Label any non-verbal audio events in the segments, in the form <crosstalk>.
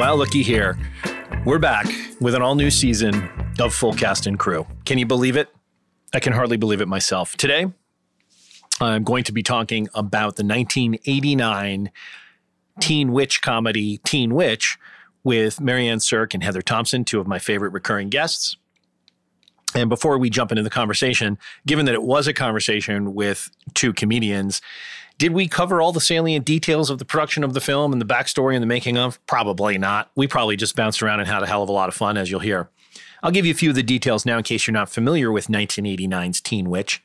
Well, looky here. We're back with an all new season of Full Cast and Crew. Can you believe it? I can hardly believe it myself. Today, I'm going to be talking about the 1989 teen witch comedy Teen Witch with Marianne Sirk and Heather Thompson, two of my favorite recurring guests. And before we jump into the conversation, given that it was a conversation with two comedians, did we cover all the salient details of the production of the film and the backstory and the making of? Probably not. We probably just bounced around and had a hell of a lot of fun, as you'll hear. I'll give you a few of the details now in case you're not familiar with 1989's Teen Witch.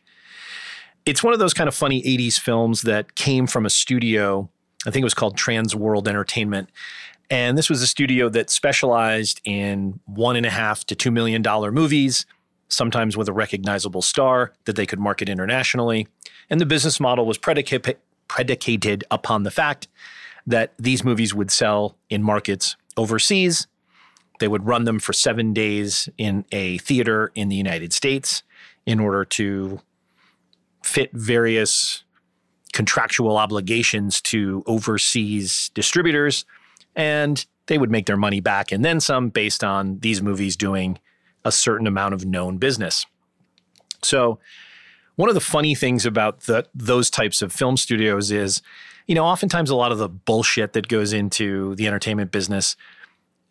It's one of those kind of funny 80s films that came from a studio, I think it was called Trans World Entertainment. And this was a studio that specialized in one and a half to two million dollar movies, sometimes with a recognizable star that they could market internationally. And the business model was predicated, predicated upon the fact that these movies would sell in markets overseas. They would run them for seven days in a theater in the United States in order to fit various contractual obligations to overseas distributors. And they would make their money back and then some based on these movies doing a certain amount of known business. So, one of the funny things about the, those types of film studios is, you know, oftentimes a lot of the bullshit that goes into the entertainment business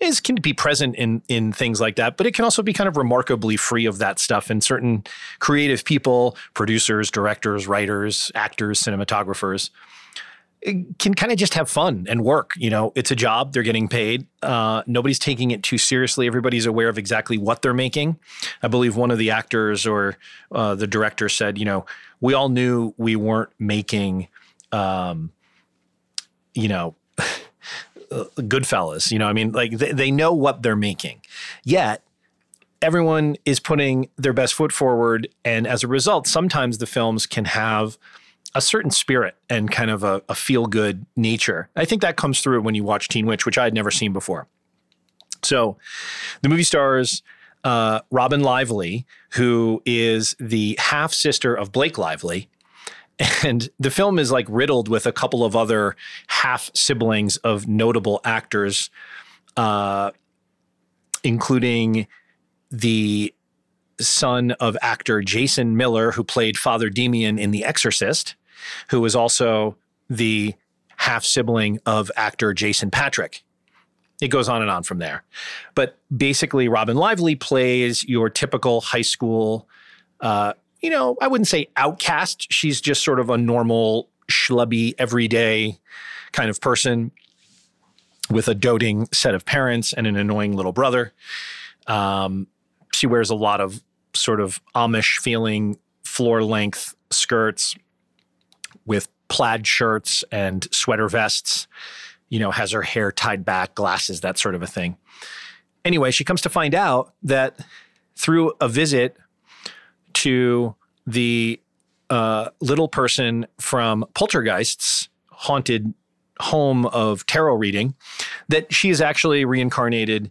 is can be present in in things like that, but it can also be kind of remarkably free of that stuff. And certain creative people, producers, directors, writers, actors, cinematographers, can kind of just have fun and work. You know, it's a job; they're getting paid. Uh, nobody's taking it too seriously. Everybody's aware of exactly what they're making. I believe one of the actors or uh, the director said, "You know, we all knew we weren't making, um, you know." <laughs> Goodfellas, you know, I mean, like they, they know what they're making. Yet everyone is putting their best foot forward. And as a result, sometimes the films can have a certain spirit and kind of a, a feel good nature. I think that comes through when you watch Teen Witch, which I had never seen before. So the movie stars uh, Robin Lively, who is the half sister of Blake Lively. And the film is like riddled with a couple of other half siblings of notable actors, uh, including the son of actor Jason Miller, who played Father Damien in The Exorcist, who was also the half sibling of actor Jason Patric. It goes on and on from there. But basically, Robin Lively plays your typical high school, uh, you know, I wouldn't say outcast. She's just sort of a normal, schlubby, everyday kind of person with a doting set of parents and an annoying little brother. Um, she wears a lot of sort of Amish feeling floor length skirts with plaid shirts and sweater vests, you know, has her hair tied back, glasses, that sort of a thing. Anyway, she comes to find out that through a visit to the uh, little person from Poltergeist's haunted home of tarot reading, that she is actually reincarnated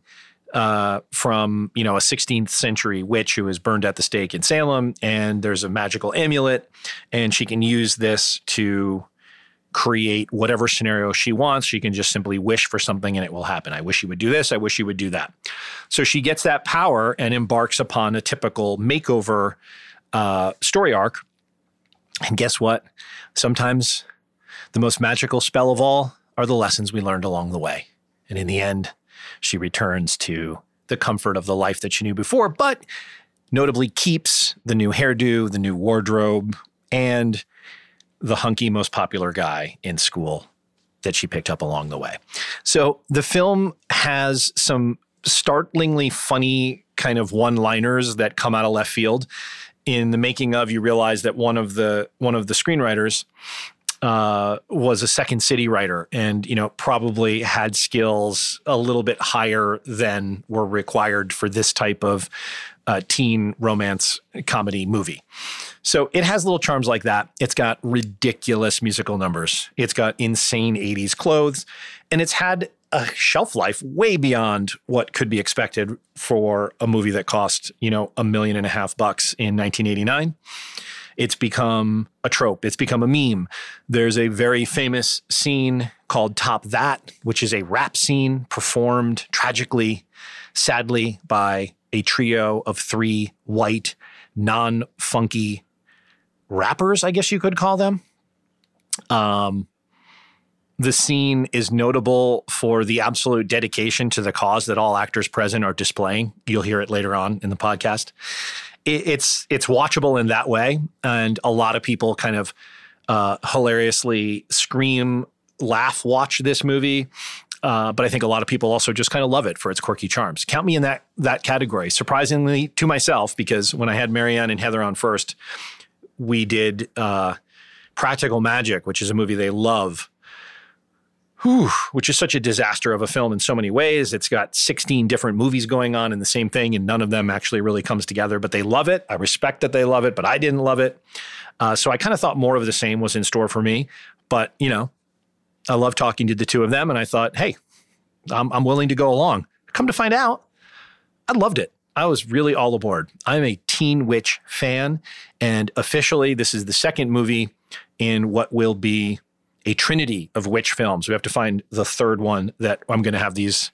uh, from you know a 16th century witch who was burned at the stake in Salem, and there's a magical amulet, and she can use this to create whatever scenario she wants. She can just simply wish for something and it will happen. I wish you would do this. I wish you would do that. So she gets that power and embarks upon a typical makeover uh, story arc. And guess what? Sometimes the most magical spell of all are the lessons we learned along the way. And in the end, she returns to the comfort of the life that she knew before, but notably keeps the new hairdo, the new wardrobe, and the hunky, most popular guy in school that she picked up along the way. So the film has some startlingly funny kind of one-liners that come out of left field. In the making of, you realize that one of the one of the screenwriters uh, was a Second City writer, and you know probably had skills a little bit higher than were required for this type of uh, teen romance comedy movie. So it has little charms like that. It's got ridiculous musical numbers. It's got insane 80s clothes, and it's had a shelf life way beyond what could be expected for a movie that cost, you know, a million and a half bucks in 1989. It's become a trope, it's become a meme. There's a very famous scene called Top That, which is a rap scene performed tragically, sadly, by a trio of three white, non funky rappers, I guess you could call them. Um, the scene is notable for the absolute dedication to the cause that all actors present are displaying. You'll hear it later on in the podcast. It, it's it's watchable in that way, and a lot of people kind of uh, hilariously scream, laugh, watch this movie. Uh, but I think a lot of people also just kind of love it for its quirky charms. Count me in that that category. Surprisingly to myself, because when I had Marianne and Heather on first, we did uh, Practical Magic, which is a movie they love whew, which is such a disaster of a film in so many ways. It's got 16 different movies going on in the same thing, and none of them actually really comes together, but they love it. I respect that they love it, but I didn't love it. Uh, so I kind of thought more of the same was in store for me. But, you know, I love talking to the two of them, and I thought, hey, I'm, I'm willing to go along. Come to find out, I loved it. I was really all aboard. I'm a Teen Witch fan, and officially, this is the second movie in what will be a trinity of witch films. We have to find the third one that I'm going to have these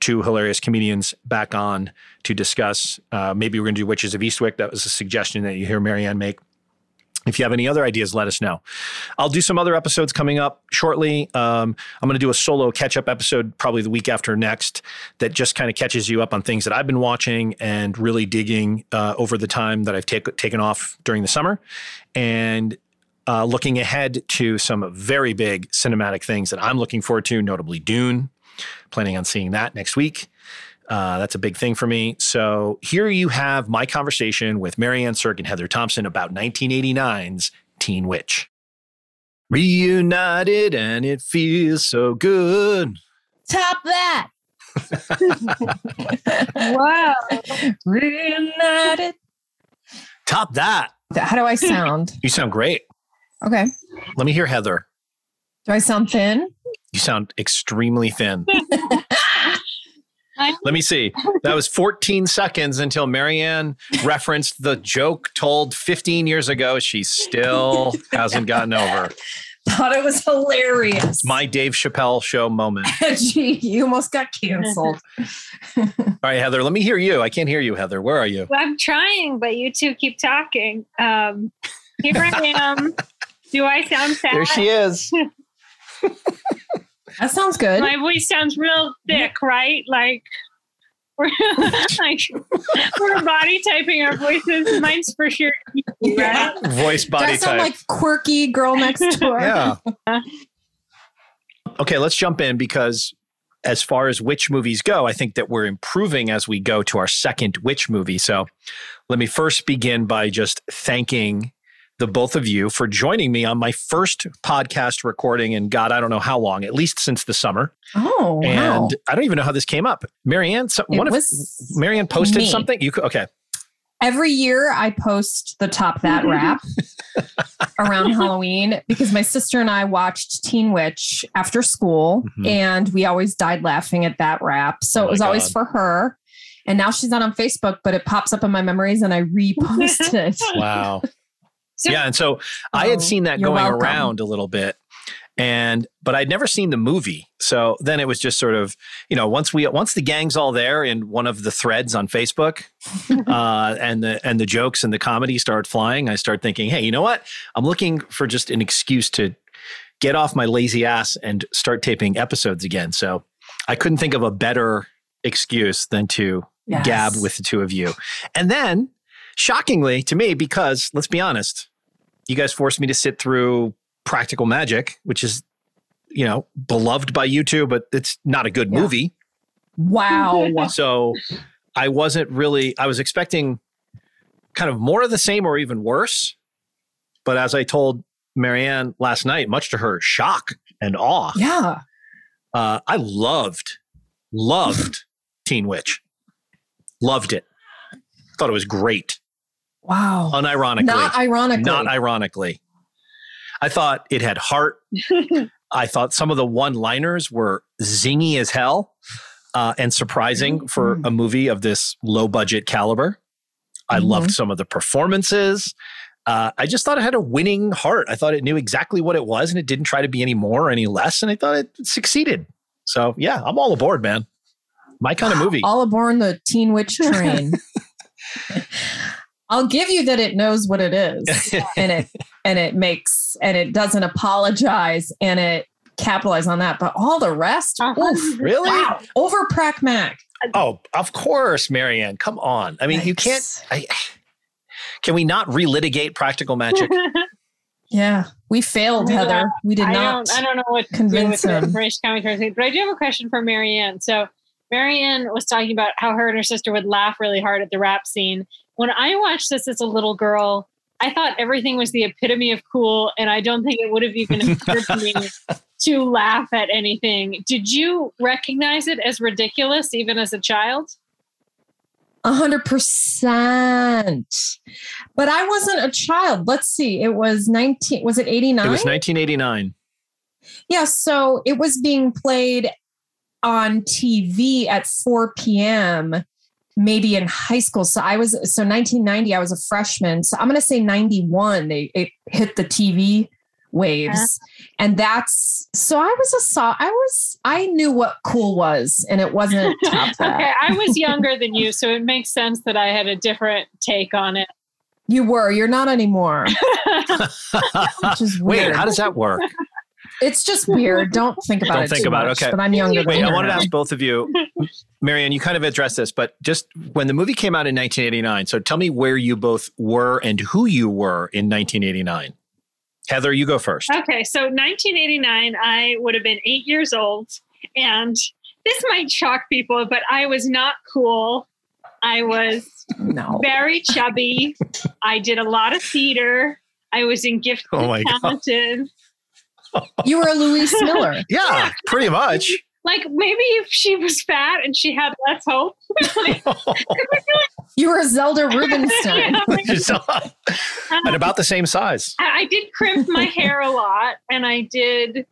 two hilarious comedians back on to discuss. Uh, maybe we're going to do Witches of Eastwick. That was a suggestion that you hear Marianne make. If you have any other ideas, let us know. I'll do some other episodes coming up shortly. Um, I'm going to do a solo catch up episode probably the week after next that just kind of catches you up on things that I've been watching and really digging uh, over the time that I've take, taken off during the summer. And uh, looking ahead to some very big cinematic things that I'm looking forward to, notably Dune. Planning on seeing that next week. Uh, that's a big thing for me. So here you have my conversation with Marianne Cirk and Heather Thompson about 1989's Teen Witch. Reunited and it feels so good. Top that. <laughs> wow. Reunited. Top that. How do I sound? You sound great. Okay. Let me hear Heather. Do I sound thin? You sound extremely thin. <laughs> Let me see. That was 14 seconds until Marianne referenced the joke told 15 years ago. She still <laughs> hasn't gotten over. Thought it was hilarious. My Dave Chappelle show moment. <laughs> Gee, you almost got canceled. All right, Heather, let me hear you. I can't hear you, Heather. Where are you? I'm trying, but you two keep talking. Um, here I am. Do I sound sad? There she is. <laughs> that sounds good. My voice sounds real thick, right? Like <laughs> we're like we're body typing our voices. Mine's for sure. Right? <laughs> Voice body that sound type. like quirky girl next door. yeah. Okay, let's jump in because as far as which movies go, I think that we're improving as we go to our second witch movie. So let me first begin by just thanking the both of you for joining me on my first podcast recording in God, I don't know how long, at least since the summer. Oh, and wow. I don't even know how this came up. Marianne, so, one of Marianne posted me. something. You could, okay. Every year I post the top that rap <laughs> around Halloween because my sister and I watched Teen Witch after school Mhm. and we always died laughing at that rap. So Oh it was always for her. And now she's not on Facebook, but it pops up in my memories and I repost <laughs> it. Wow. So- yeah, and so I had Oh, seen that going welcome. around a little bit, and but I'd never seen the movie. So then it was just sort of you know once we once the gang's all there in one of the threads on Facebook, <laughs> uh, and the and the jokes and the comedy start flying, I start thinking, hey, you know what? I'm looking for just an excuse to get off my lazy ass and start taping episodes again. So I couldn't think of a better excuse than to Yes. gab with the two of you. And then, shockingly to me, because let's be honest, you guys forced me to sit through Practical Magic, which is, you know, beloved by you two, but it's not a good Yeah. movie. Wow. <laughs> So I wasn't really, I was expecting kind of more of the same or even worse. But as I told Marianne last night, much to her shock and awe, yeah. uh, I loved, loved <laughs> Teen Witch. Loved it. Thought it was great. Wow. Unironically. Not ironically. Not ironically. I thought it had heart. <laughs> I thought some of the one liners were zingy as hell uh, and surprising for Mhm. a movie of this low budget caliber. I Mhm. loved some of the performances. Uh, I just thought it had a winning heart. I thought it knew exactly what it was and it didn't try to be any more or any less. And I thought it succeeded. So yeah, I'm all aboard, man. My kind of <gasps> movie. All aboard the Teen Witch train. <laughs> I'll give you that it knows what it is <laughs> and it and it makes and it doesn't apologize and it capitalize on that. But all the rest, oof, really? wow, over Prac Mac. Oh, of course, Marianne. Come on. I mean, you can't. I, can we not relitigate practical magic? <laughs> Yeah, we failed, Yeah, Heather. We did I not. don't, I don't know what to convince do with him. the race commentary, but I do have a question for Marianne. So Marianne was talking about how her and her sister would laugh really hard at the rap scene. When I watched this as a little girl, I thought everything was the epitome of cool, and I don't think it would have even occurred to me <laughs> to laugh at anything. Did you recognize it as ridiculous even as a child? A hundred percent. But I wasn't a child. Let's see. It was 19, was it 89? It was 1989. Yeah, so it was being played on TV at 4 p.m. maybe in high school. So I was so 1990 I was a freshman. So I'm going to say 91 they it hit the TV waves. Uh-huh. And that's so I was a saw I was I knew what cool was and it wasn't. <laughs> Okay, I was younger than you, so it makes sense that I had a different take on it. You were, you're not anymore. <laughs> Which is weird. Wait, how does that work? It's just weird. Don't think about Don't it. think too about it, okay. But I'm younger Wait, than I wanted to ask <laughs> both of you, Marianne, you kind of addressed this, but just when the movie came out in 1989, so tell me where you both were and who you were in 1989. Heather, you go first. Okay, so 1989, I would have been eight years old, and this might shock people, but I was not cool. I was No. very chubby. I did a lot of theater. I was in gifted Oh my and God. Talented. You were Louise Miller. <laughs> Yeah, pretty much. Like maybe if she was fat and she had less hope. <laughs> <laughs> You were Zelda Rubinstein. yeah, like, and um, about the same size. I, I did crimp my hair a lot, and I did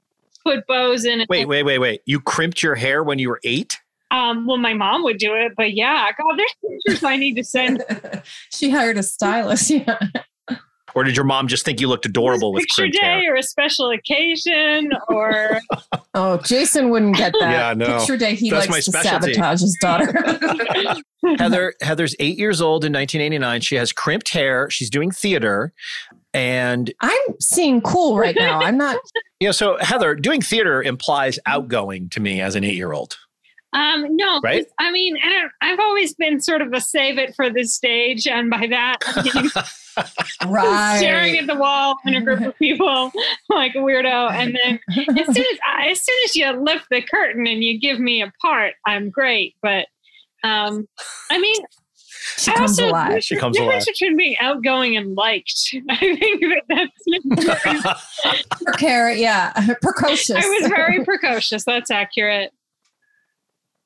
put bows in it. Wait, wait, wait, wait. You crimped your hair when you were eight? Um, well, my mom would do it, but yeah, God, there's pictures I need to send. she hired a stylist. Yeah. Or did your mom just think you looked adorable with picture crimped day hair? or a special occasion or <laughs> Oh, Jason wouldn't get that. Yeah, no. Picture day, he That's likes my to sabotage his daughter. <laughs> Heather Heather's eight years old in 1989. She has crimped hair. She's doing theater, and I'm seeing cool right now. I'm not. <laughs> you know, so Heather doing theater implies outgoing to me as an eight year old. Um no Right? i mean I don't, i've always been sort of a save it for the stage and by that <laughs> I mean Right. staring at the wall in a group of <laughs> people like a weirdo and then as soon as I, <laughs> as soon as you lift the curtain and you give me a part i'm great but um i mean she I comes also- alive. She the comes difference alive. between being outgoing and liked i think that that's Precar- yeah. Precocious. I was very precocious. That's accurate.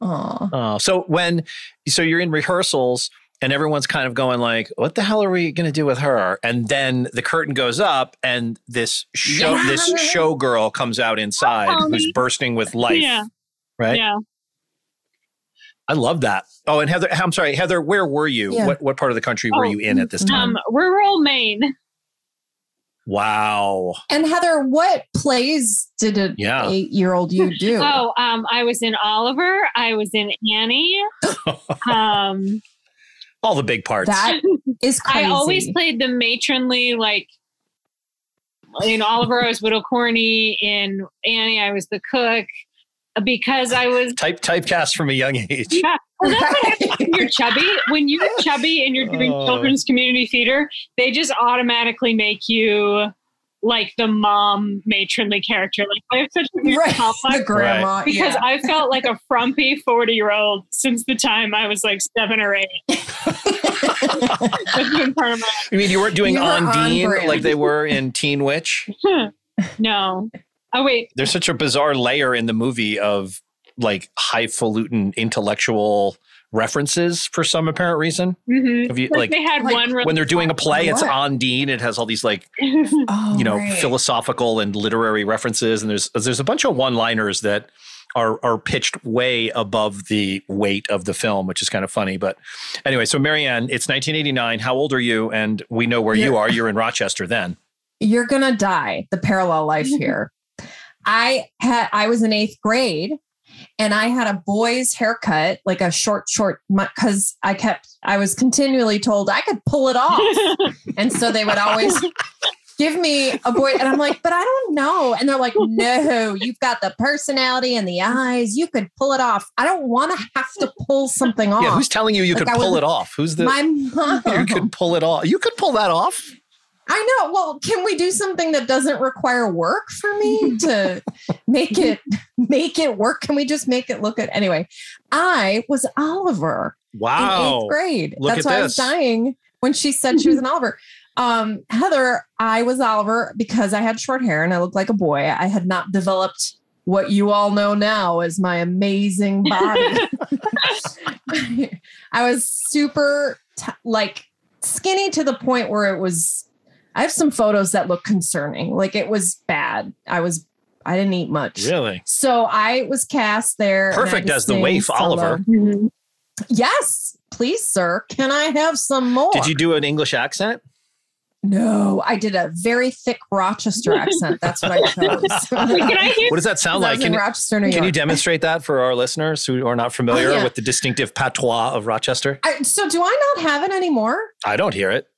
Aw. Oh, so when so you're in rehearsals and everyone's kind of going like, "What the hell are we going to do with her?" And then the curtain goes up, and this show Yeah. this showgirl comes out inside, Oh, who's bursting with life. Yeah. Right. Yeah. I love that. Oh, and Heather, I'm sorry, Heather. Where were you? Yeah. What what part of the country were Oh, you in at this time? Um, rural Maine. Wow. And Heather, what plays did an Yeah. eight-year-old you <laughs> do? Oh, um, I was in Oliver. I was in Annie. <laughs> Um, All the big parts. that <laughs> is crazy. I always played the matronly, like in Oliver, I was Widow Corney. In Annie, I was the cook because I was. Type typecast from a young age. Yeah, well, that's what when you're <laughs> chubby. When you're chubby and you're doing Oh. children's community theater, they just automatically make you like the mom matronly character. Like I have such a weird right. complex The grandma. because yeah. I felt like a frumpy 40 year old since the time I was like seven or eight. <laughs> That's been part of my I mean, you weren't doing You were on Undine brand. like they were in Teen Witch. <laughs> no. Oh wait, There's such a bizarre layer in the movie of like highfalutin intellectual references for some apparent reason. hmm Have you like, like they had like, one when they're doing a play, it's on Dean. It has all these like <laughs> oh, you know right. philosophical and literary references, and there's there's a bunch of one liners that are are pitched way above the weight of the film, which is kind of funny. But anyway, so Marianne, it's 1989. How old are you? And we know where you You're- are. You're in Rochester then. You're gonna die. The parallel life <laughs> here. I had I was in eighth grade and I had a boy's haircut, like a short, short, because I kept, I was continually told I could pull it off. <laughs> And so they would always give me a boy. And I'm like, but I don't know. And they're like, no, you've got the personality and the eyes. You could pull it off. I don't want to have to pull something off. Yeah, who's telling you you Like could I pull was- it off? Who's the My mom. <laughs> you could pull it off? You could pull that off. I know. Well, can we do something that doesn't require work for me to <laughs> make it make it work? Can we just make it look good? Anyway, I was Oliver in Wow. eighth grade. Look That's at why I was dying when she said she was an <laughs> Oliver. Um, Heather, I was Oliver because I had short hair and I looked like a boy. I had not developed what you all know now as my amazing <laughs> body. I was super t- like skinny to the point where it was. I have some photos that look concerning. Like it was bad. I was. I didn't eat much. Really? So I was cast there. Perfect as the sing waif solo. Oliver. Mhm. Yes, please, sir. Can I have some more? Did you do an English accent? No, I did a very thick Rochester accent. That's what I <laughs> chose. <laughs> Wait, can I hear? What does that sound like? in Can, Rochester, New can you demonstrate that for our listeners who are not familiar Oh, yeah. with the distinctive patois of Rochester? I, so, do I not have it anymore? I don't hear it.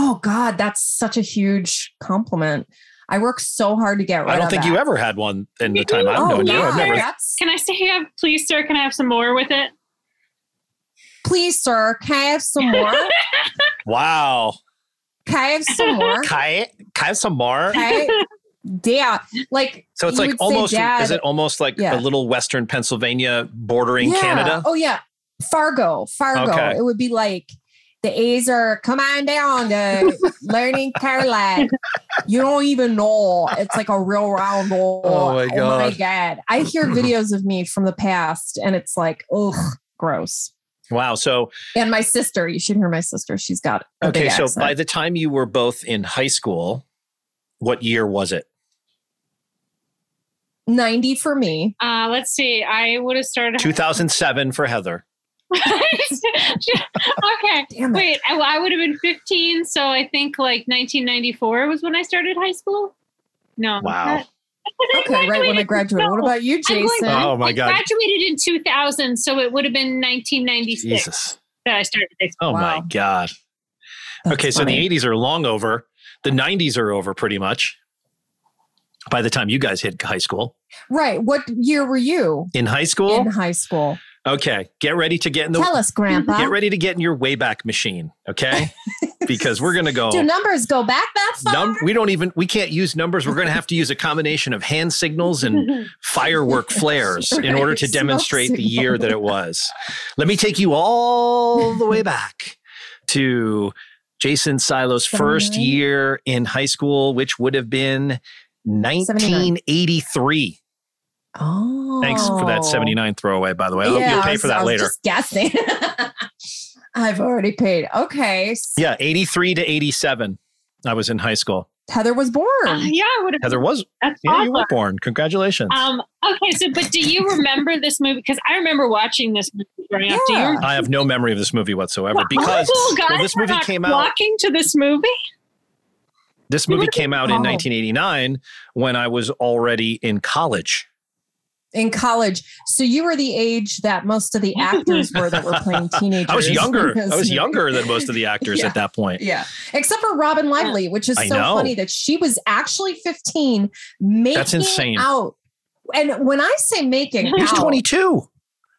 Oh God, that's such a huge compliment. I work so hard to get rid I don't think that. you ever had one in the time <laughs> I've Oh known you. yeah, I've never. that's Can I say, have, please, sir? Can I have some more with it? please, sir. Can I have some more? <laughs> Wow. Can I have some more? Can I have some more. Okay. Yeah, like So it's like almost. Dad, is it almost like Yeah. a little Western Pennsylvania bordering yeah. Canada? Oh yeah, Fargo, Fargo. Okay. It would be like the A's are come on down to <laughs> learning Cadillac. You don't even know it's like a real round hole. Oh, my my God. god! I hear <clears throat> videos of me from the past, and it's like, ugh, gross. Wow. So And my sister, you should hear my sister. She's got a okay. big So accent. by the time you were both in high school, what year was it? ninety for me. Uh, let's see. I would have started. 2007 for Heather. <laughs> okay. Damn it. Wait, I, I would have been 15, so I think like 1994 was when I started high school. No. Wow. that- Okay, right when I graduated. What about you, I'm going- Jason? Oh, my I God. graduated in 2000, so it would have been 1996 Jesus. that I started high school. Oh my God. That's okay, so the 80s are long over. The 90s are over pretty much. By the time you guys hit high school. right. What year were you In high school? in high school? Okay, get ready to get in the Tell us, Grandpa. get ready to get in your wayback machine, okay? <laughs> because we're going to go Do numbers go back that far? Num- we don't even we can't use numbers. We're going to have to use a combination of hand signals and <laughs> firework flares in order to demonstrate the year that it was. Let me take you all the way back to Jason Silo's first year in high school, which would have been 1983. Oh, Thanks for that 79 throwaway, by the way. I'll- Yeah, You'll pay for that I was later. Just guessing. <laughs> I've already paid. Okay. Yeah, 83 to 87. I was in high school. Heather was born. Uh, yeah, I would have. Heather was, That's yeah, you were born. Congratulations. Um, okay, so but do you remember this movie? Because I remember watching this movie growing up. Do you remember I have no memory of this movie whatsoever what because little guys well, this movie not came out. walking to this movie? This movie came out in Oh. 1989 when I was already in college. In college. So you were the age that most of the <laughs> actors were that were playing teenagers. <laughs> I was younger. I was <laughs> younger than most of the actors Yeah. at that point. Yeah. Except for Robin Lively, which is I so know. funny that she was actually 15 making That's insane. out. And when I say making He's out, 22.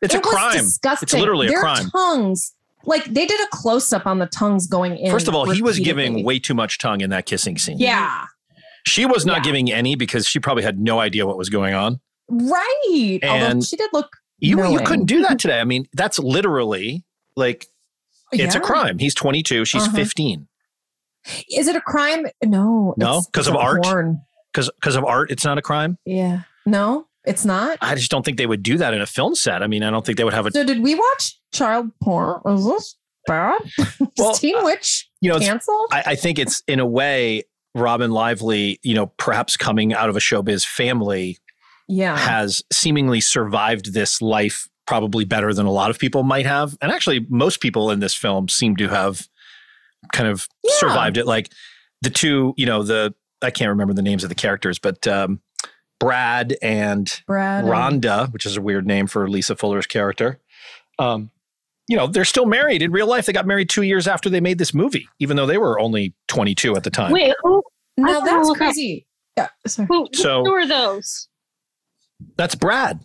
It's a it was crime. disgusting. It's literally a Their crime. tongues, like they did a close up on the tongues going in. First of all, he was giving way too much tongue in that kissing scene. Yeah. She was not Yeah. giving any because she probably had no idea what was going on. Right. Although And she did look. You, you couldn't do that <laughs> today. I mean, that's literally like it's a crime. He's 22, she's Uh-huh. 15. Is it a crime? No. No? 'Cause of art? Because because of art, it's not a crime. Yeah. No, it's not. I just don't think they would do that in a film set. I mean, I don't think they would have a So did we watch child porn? Is this bad? <laughs> Well, Teen Witch you know, canceled? I, I think it's in a way Robin Lively, you know, perhaps coming out of a showbiz family, Yeah. has seemingly survived this life probably better than a lot of people might have. And actually, most people in this film seem to have kind of Yeah. survived it. Like the two, you know, the I can't remember the names of the characters, but um, Brad and Brad. and- Rhonda, which is a weird name for Lisa Fuller's character. Um, you know, they're still married in real life. They got married two years after they made this movie, even though they were only 22 at the time. Wait, who, No, I that's crazy. Yeah. Sorry. who, So- who are those? That's Brad.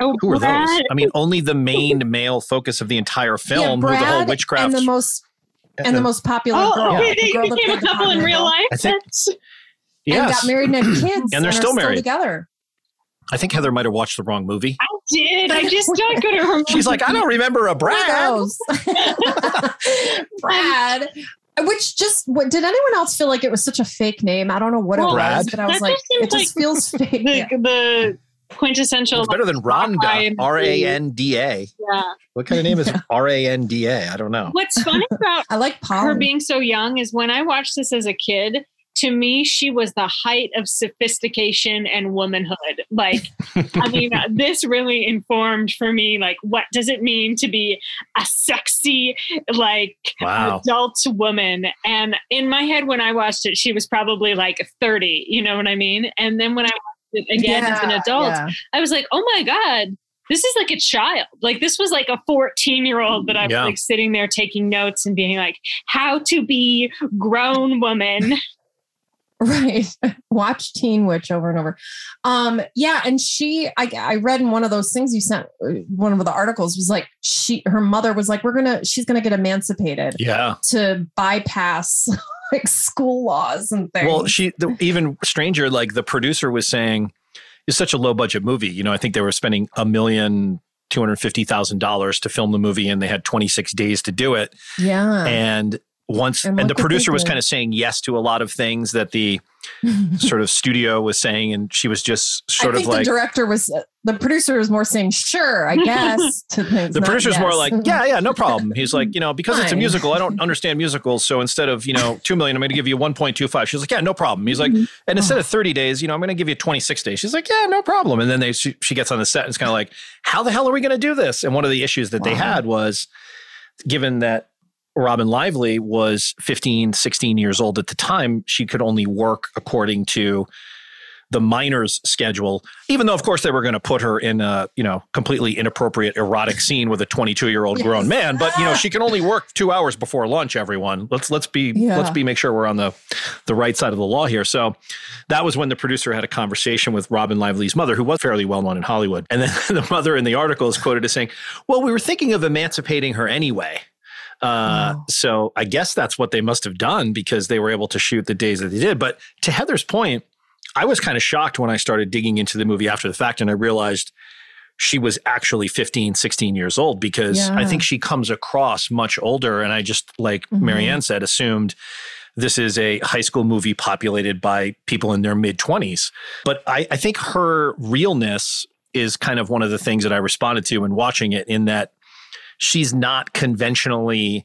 Oh, Who are Brad. those? I mean, only the main male focus of the entire film, who the whole Brad witchcraft. and the most and the most popular Oh, girl. okay, the they girl that became a couple in real life. I think- That's- <clears throat> And yes. got married and had <clears throat> kids. And they're are still married. together. I think Heather might have watched the wrong movie. I did. I just <laughs> don't go to remember. She's like, I don't remember a Brad. those. <laughs> Brad. <laughs> Which just what did anyone else feel like it was such a fake name? I don't know what Well, it Brad? was, but I was That like, just it just like feels <laughs> fake. the, Yeah. the quintessential. It's better than Rhonda. R A N D A. Yeah. What kind of name is <laughs> R A N D A? I don't know. What's funny about <laughs> I like her Polly. being so young is when I watched this as a kid, to me, she was the height of sophistication and womanhood. Like, I mean, <laughs> this really informed for me, like, what does it mean to be a sexy, like, Wow. adult woman? And in my head, when I watched it, she was probably like 30, you know what I mean? And then when I watched it again as an adult, yeah. I was like, oh my God, this is like a child. Like this was like a 14 year old that I was Yeah. like sitting there taking notes and being like, how to be grown woman. <laughs> <laughs> Right. Watch Teen Witch over and over. Um, yeah, and she I, I read in one of those things you sent one of the articles was like she her mother was like, We're gonna she's gonna get emancipated Yeah. to bypass <laughs> like school laws and things. Well, she the, even stranger. Like the producer was saying, it's such a low budget movie. You know, I think they were spending a million two hundred fifty thousand dollars to film the movie, and they had twenty six days to do it. yeah. And once, And and, the look what they producer was kind of saying yes to a lot of things that the <laughs> sort of studio was saying, and she was just sort I of like the director was uh, the producer was more saying, sure, I <laughs> guess <laughs> the not producer's more like, yeah, yeah, no problem. He's like, you know, because it's a musical, I don't understand musicals. So instead of, you know, 2 million, I'm going to give you 1.25. She's like, yeah, no problem. He's like, Mm-hmm. and instead of 30 days, you know, I'm going to give you 26 days. She's like, yeah, no problem. And then they, she, she gets on the set and it's kind of like, how the hell are we going to do this? And one of the issues that they had was given that Robin Lively was 15, 16 years old at the time, she could only work according to the minors schedule, even though of course they were going to put her in a, you know, completely inappropriate erotic scene with a 22 year old grown man. But, you know, she can only <laughs> work two hours before lunch, everyone. Let's, let's be, Yeah. let's be, make sure we're on the, the right side of the law here. So that was when the producer had a conversation with Robin Lively's mother, who was fairly well known in Hollywood. And then <laughs> the mother in the article is quoted as saying, well, we were thinking of emancipating her anyway. Uh, Wow. So I guess that's what they must have done because they were able to shoot the days that they did. But to Heather's point, I was kind of shocked when I started digging into the movie after the fact and I realized she was actually 15, 16 years old because I think she comes across much older. And I just, like Mhm. Marianne said, assumed this is a high school movie populated by people in their mid 20s. But I, I think her realness is kind of one of the things that I responded to in watching it, in that she's not conventionally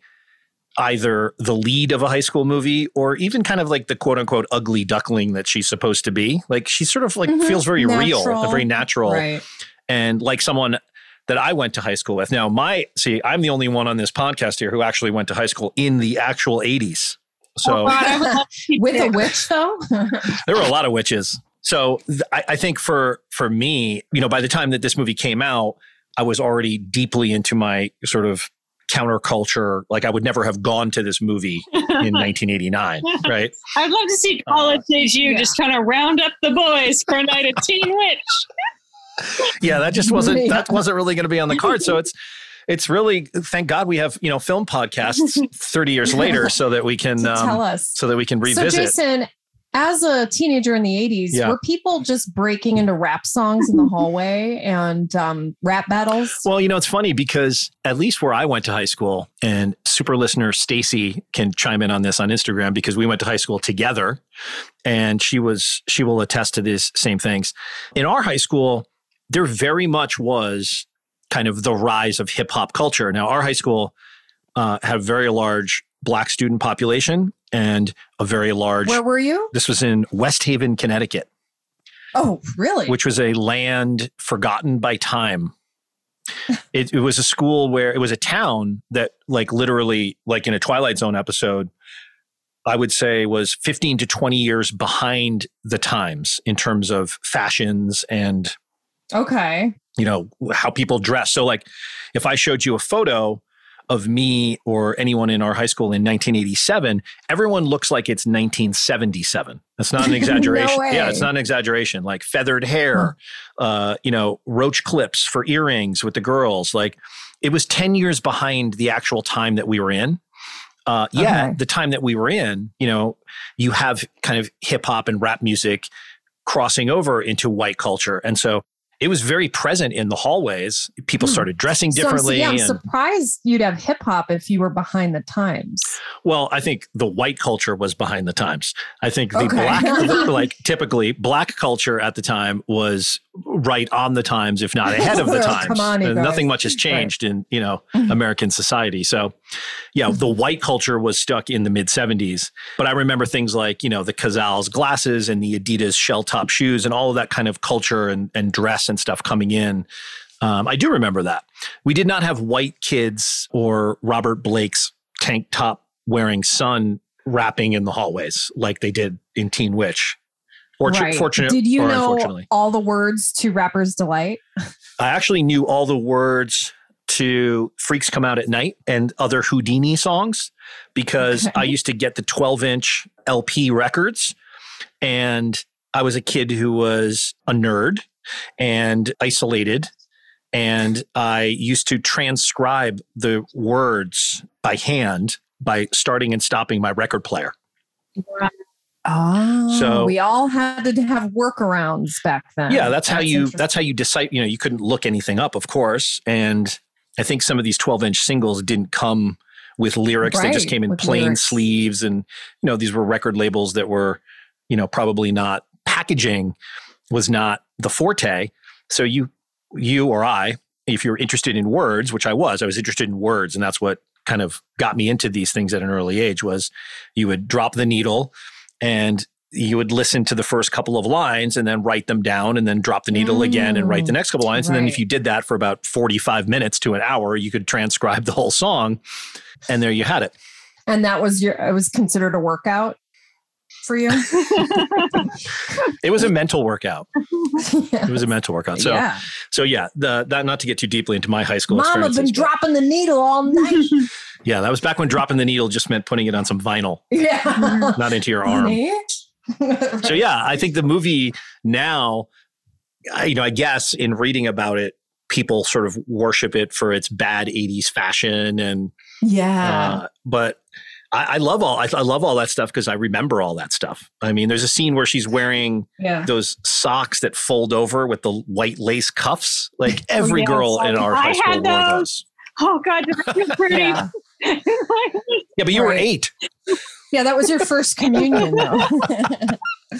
either the lead of a high school movie or even kind of like the quote unquote ugly duckling that she's supposed to be. Like she sort of like Mhm. feels very real, very natural, right. and like someone that I went to high school with. Now, my see, I'm the only one on this podcast here who actually went to high school in the actual 80s. So Oh, God, I would love to see <laughs> With a witch though? <laughs> there were a lot of witches. So th- I, I think for for me, you know, by the time that this movie came out, I was already deeply into my sort of counterculture. Like I would never have gone to this movie in <laughs> 1989, right? I'd love to see college age you yeah. just kind of round up the boys for a night of Teen <laughs> Witch. Yeah, that just wasn't Yeah. that wasn't really going to be on the card. So it's it's really thank God we have you know film podcasts <laughs> 30 years later so that we can to tell um, us. so that we can So revisit. Jason, as a teenager in the 80s, Yeah. were people just breaking into rap songs in the <laughs> hallway and um, rap battles? Well, you know, it's funny because at least where I went to high school, and super listener Stacy can chime in on this on Instagram because we went to high school together, and she was she will attest to these same things. In our high school, there very much was kind of the rise of hip hop culture. Now, our high school uh, had a very large black student population and a very large. Where were you? this was in West Haven, Connecticut. Oh, really? which was a land forgotten by time. <laughs> It, it was a school where it was a town that, like, literally, like in a Twilight Zone episode, I would say was 15 to 20 years behind the times in terms of fashions and, okay. you know, how people dress. So, like, if I showed you a photo of me or anyone in our high school in 1987, everyone looks like it's 1977. That's not an <laughs> No exaggeration. way. yeah, it's not an exaggeration. Like feathered hair, uh, you know, roach clips for earrings with the girls. Like it was 10 years behind the actual time that we were in. Uh, yeah, Okay. the time that we were in, you know, you have kind of hip hop and rap music crossing over into white culture. And so it was very present in the hallways. People Hmm. started dressing So, differently. yeah, I'm and- surprised you'd have hip hop if you were behind the times. Well, I think the white culture was behind the times. I think the Okay. black, <laughs> like typically black culture at the time was right on the times, if not ahead of the <laughs> times. on, you And guys. Nothing much has changed in you know <laughs> American society. So, yeah, the white culture was stuck in the mid '70s. But I remember things like you know the Cazals glasses and the Adidas shell top shoes and all of that kind of culture and, and dress and stuff coming in. Um, I do remember that. We did not have white kids or Robert Blake's tank top wearing son rapping in the hallways like they did in Teen Witch. Fortu- right. Fortunate Did you know all the words to Rapper's Delight? <laughs> I actually knew all the words to Freaks Come Out at Night and other Whodini songs because Okay. I used to get the 12 inch LP records. And I was a kid who was a nerd and isolated. And I used to transcribe the words by hand by starting and stopping my record player. Oh, So- we all had to have workarounds back then. yeah that's, how you that's how you decide you know you couldn't look anything up of course and i think some of these 12 inch singles didn't come with lyrics they just came in plain lyrics. sleeves and you know these were record labels that were you know probably not packaging was not the forte so you you or i if you're interested in words which i was i was interested in words and that's what kind of got me into these things at an early age was you would drop the needle and you would listen to the first couple of lines and then write them down and then drop the needle again and write the Mm, next couple lines. And then if you did that for about 45 minutes to an hour, you could transcribe the whole song. And there you had it. and that was your. It was considered a workout for you. <laughs> It was a mental workout. <laughs> It was a mental workout. So, yeah, so yeah, the, that not to get too deeply into my high school Mom, I've been dropping the needle all night. <laughs> yeah, that was back when dropping the needle just meant putting it on some vinyl, yeah, not into your arm. so yeah, I think the movie now, I- you know, I guess in reading about it, people sort of worship it for its bad '80s fashion, and yeah. uh, but I, I love all I, I love all that stuff because I remember all that stuff. I mean, there's a scene where she's wearing yeah. those socks that fold over with the white lace cuffs. Like Oh, every yes. girl in our I high school had wore those. those. oh God, they're so pretty. <laughs> Yeah. <laughs> Yeah, but you were eight. yeah, that was your first communion, though. <laughs>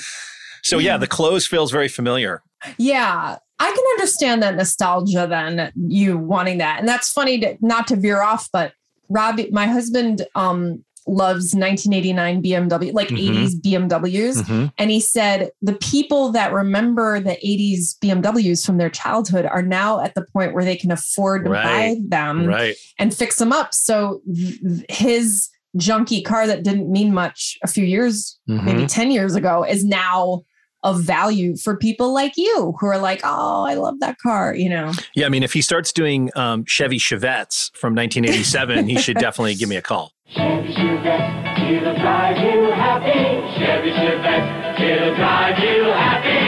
So yeah, the clothes feels very familiar. Yeah, I can understand that nostalgia then, you wanting that. And that's funny to not to veer off, but Robbie, my husband, um, loves 1989 BMW, like Mhm. 80s BMWs. And he said the people that remember the 80s BMWs from their childhood are now at the point where they can afford to Right. buy them Right. and fix them up. So th- his junky car that didn't mean much a few years maybe Mhm. 10 years ago is now of value for people like you who are like, oh, I love that car, you know? Yeah, I mean, if he starts doing um, Chevy Chevettes from 1987, he should definitely give me a call. Chevy Chevette, it'll drive you happy. Chevy Chevette, it'll drive you happy.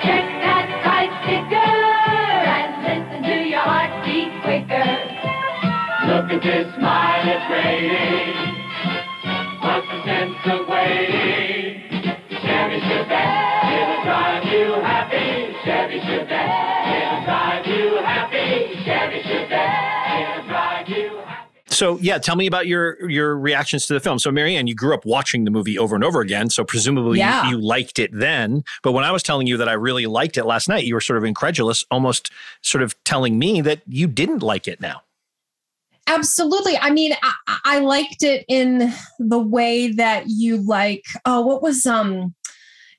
Check that price sticker and listen to your heartbeat quicker. Look at this mileage rating. What's the sense of waiting? Chevy Chevette, So yeah, tell me about your your reactions to the film. So Marianne, you grew up watching the movie over and over again, so presumably you- Yeah. you, liked it then. But when I was telling you that I really liked it last night, you were sort of incredulous, almost sort of telling me that you didn't like it now. Absolutely. I mean, I, I liked it in the way that you like, oh, what was um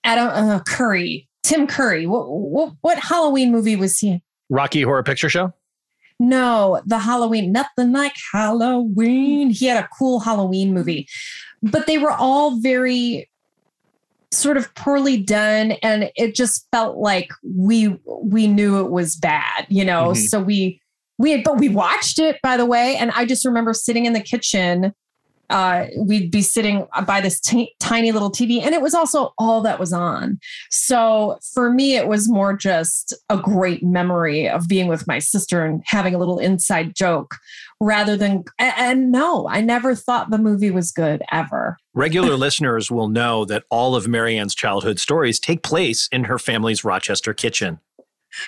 Adam uh, Curry? Tim Curry. What, what what Halloween movie was he? Rocky Horror Picture Show. No, the Halloween, nothing like Halloween. He had a cool Halloween movie, but they were all very sort of poorly done and it just felt like we we knew it was bad, you know. Mhm. So we we had, but we watched it by the way and I just remember sitting in the kitchen uh, we'd be sitting by this ti- tiny little TV, and it was also all that was on. So for me, it was more just a great memory of being with my sister and having a little inside joke rather than, a- and no, I never thought the movie was good ever. Regular <laughs> listeners will know that all of Marianne's childhood stories take place in her family's Rochester kitchen.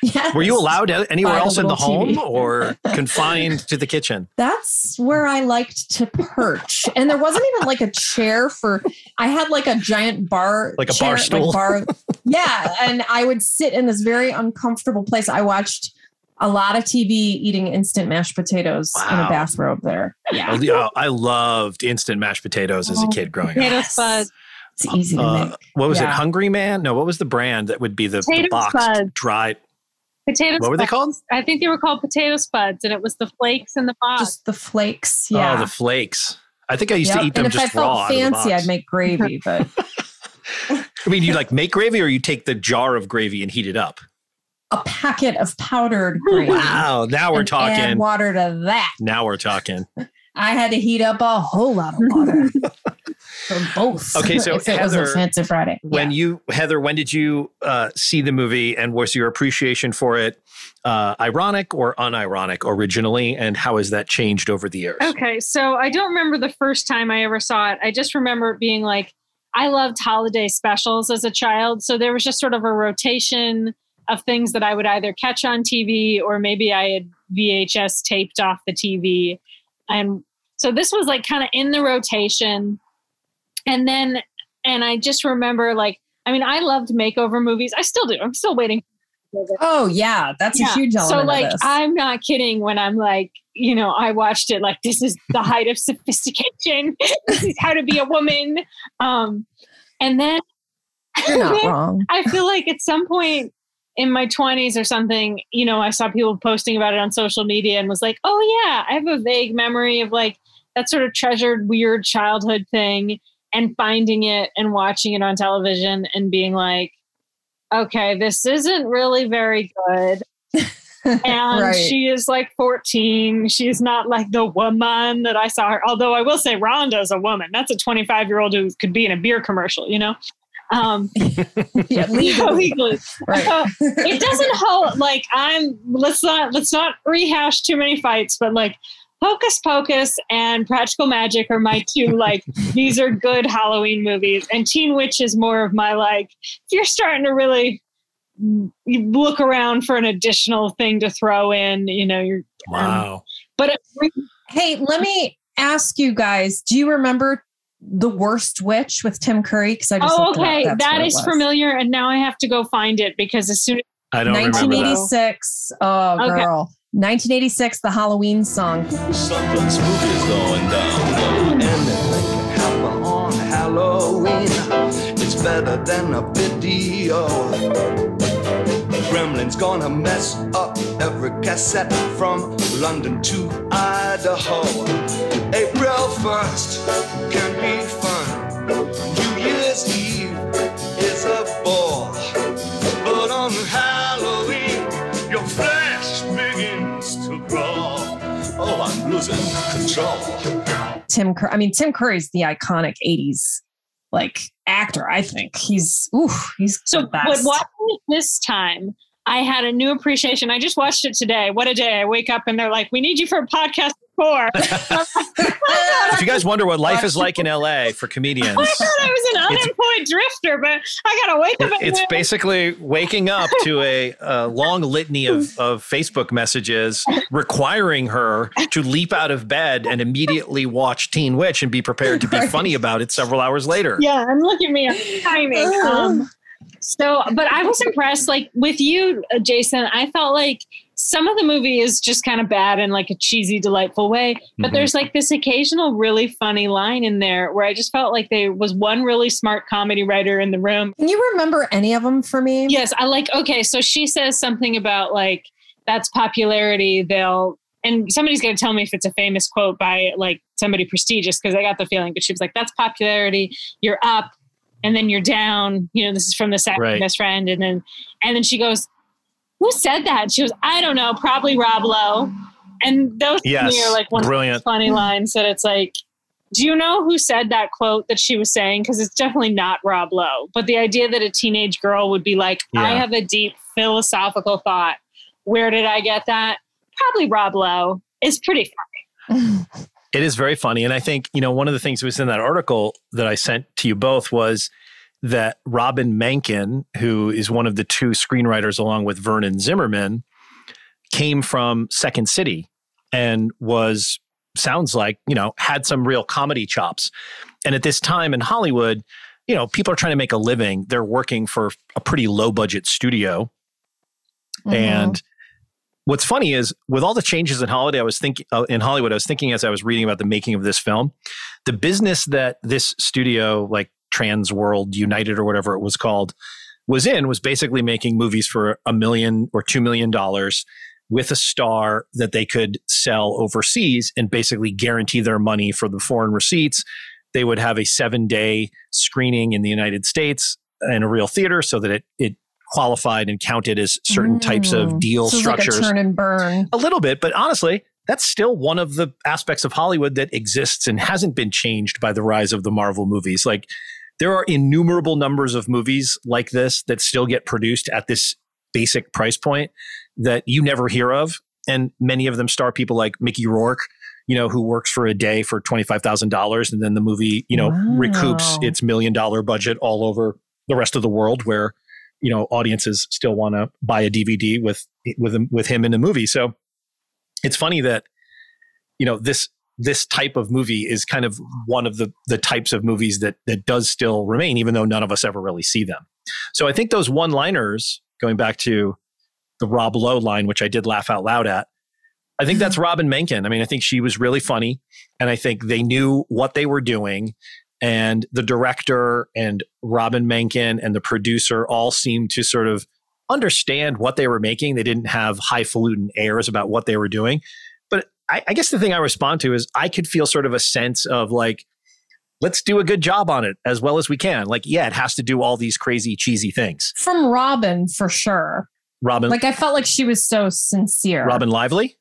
Yes. Were you allowed anywhere By else in the little home TV. or <laughs> confined to the kitchen? That's where I liked to perch. And there wasn't even like a chair for I had like a giant bar Like a chair, bar stool? bar, yeah. And I would sit in this very uncomfortable place. I watched a lot of TV eating instant mashed potatoes in a bathrobe there. Yeah. Oh, I loved instant mashed potatoes as a Oh, kid growing up. Potato Yes. spuds. It's easy to Uh, make. what was it? Hungry Man? No, what was the brand that would be the, the Potato boxed Spuds. dried? Potato What were they called? I think they were called potato spuds, and it was the flakes in the box. Just the flakes. Oh, yeah. Oh, the flakes. I think I used Yep. to eat them and if I just raw. felt out of fancy. I'd make gravy, <laughs> but I mean, you like make gravy or you take the jar of gravy and heat it up? a packet of powdered gravy. <laughs> Wow, now we're and Add talking. water to that. Now we're talking. <laughs> I had to heat up a whole lot of water for both. Okay, <laughs> so if it was a Heather, fancy Friday, When Yeah. you, Heather, when did you uh, see the movie and was your appreciation for it uh, ironic or unironic originally? And how has that changed over the years? Okay, so I don't remember the first time I ever saw it. I just remember it being like, I loved holiday specials as a child. So there was just sort of a rotation of things that I would either catch on TV or maybe I had VHS taped off the TV. And so this was like kind of in the rotation. And then, and I just remember like, I mean, I loved makeover movies. I still do. I'm still waiting. oh yeah, that's a huge element. So like. I'm not kidding when I'm like, you know, I watched it like this is the <laughs> height of sophistication. <laughs> this is how to be a woman. Um and then you're not <laughs> wrong. I feel like at some point in my 20s or something, you know, I saw people posting about it on social media and was like, "Oh yeah, I have a vague memory of like that sort of treasured weird childhood thing and finding it and watching it on television and being like, okay, this isn't really very good." <laughs> and Right. she is like 14. She's not like the woman that I saw her. Although I will say Rhonda's a woman. That's a 25 year old who could be in a beer commercial, you know? Um, <laughs> yeah, <laughs> legally. legally. right. It doesn't hold like I'm let's not let's not rehash too many fights, but like Hocus Pocus and Practical Magic are my two like <laughs> these are good Halloween movies. And Teen Witch is more of my like if you're starting to really look around for an additional thing to throw in, you know, you're um, Wow. but it, Hey, let me ask you guys: Do you remember the worst witch with Tim Curry? Because I just oh looked it up. okay, That's that what it is was. familiar, and now I have to go find it because as soon as I don't remember that. 1986. Oh, Okay. Girl. 1986, the Halloween song. Something spooky's going down. Anything happen on Halloween. It's better than a video. Gremlin's gonna mess up every cassette from London to Idaho. April 1st can be Tim Curry. I mean, Tim Curry is the iconic 80s like actor, I think. He's ooh, he's So, but watching it this time, I had a new appreciation. I just watched it today. What a day! I wake up and they're like, "We need you for a podcast before." <laughs> If you guys wonder what life is like in LA for comedians, I thought I was an It's- unemployed drifter, but I gotta wake up. it's and basically waking up to a, a long litany of, of Facebook messages requiring her to leap out of bed and immediately watch Teen Witch and be prepared to be funny about it several hours later. yeah, and look at me, I'm timing. <sighs> Um, so, but I was impressed. Like with you, uh, Jason, I felt like some of the movie is just kind of bad in like a cheesy, delightful way. But Mhm. there's like this occasional really funny line in there where I just felt like there was one really smart comedy writer in the room. Can you remember any of them for me? Yes, I like, okay, so she says something about like, that's popularity. They'll, and somebody's going to tell me if it's a famous quote by like somebody prestigious because I got the feeling, but she was like, that's popularity. You're up and then you're down. You know, this is from the second Right. best friend. And then, and then she goes, who said that? She goes, I don't know, probably Rob Lowe. And those to Yes, me are like one of the funny hmm. lines that it's like, do you know who said that quote that she was saying? Because it's definitely not Rob Lowe. But the idea that a teenage girl would be like, I have a deep philosophical thought. Where did I get that? Probably Rob Lowe. Is pretty funny. <laughs> It is very funny. And I think, you know, one of the things that was in that article that I sent to you both was that Robin Menken, who is one of the two screenwriters along with Vernon Zimmerman, came from Second City and was, sounds like, you know, had some real comedy chops. And at this time in Hollywood, you know, people are trying to make a living. They're working for a pretty low budget studio. Mhm. And what's funny is with all the changes in Hollywood, I was thinking uh, in Hollywood, I was thinking as I was reading about the making of this film, the business that this studio, like Trans World United or whatever it was called, was in was basically making movies for a million or two million dollars with a star that they could sell overseas and basically guarantee their money for the foreign receipts. They would have a seven day screening in the United States in a real theater so that it, it qualified and counted as certain types of Mm. deal So structures. Like a turn and burn. A little bit, but honestly, that's still one of the aspects of Hollywood that exists and hasn't been changed by the rise of the Marvel movies. Like there are innumerable numbers of movies like this that still get produced at this basic price point that you never hear of. And many of them star people like Mickey Rourke, you know, who works for a day for $25,000 and then the movie, you know, Wow. recoups its million dollar budget all over the rest of the world where, you know, audiences still want to buy a DVD with with him, with him in the movie. So it's funny that you know this this type of movie is kind of one of the the types of movies that that does still remain even though none of us ever really see them. So I think those one-liners going back to the Rob Lowe line which I did laugh out loud at I think that's <laughs> Robin Menken. I mean, I think she was really funny, and I think they knew what they were doing. And the director and Robin Menken and the producer all seemed to sort of understand what they were making. They didn't have highfalutin airs about what they were doing. I, I guess the thing I respond to is I could feel sort of a sense of like, let's do a good job on it as well as we can. Like, yeah, it has to do all these crazy, cheesy things. From Robin, for sure. Robin, Like I felt like she was so sincere. Robin Lively.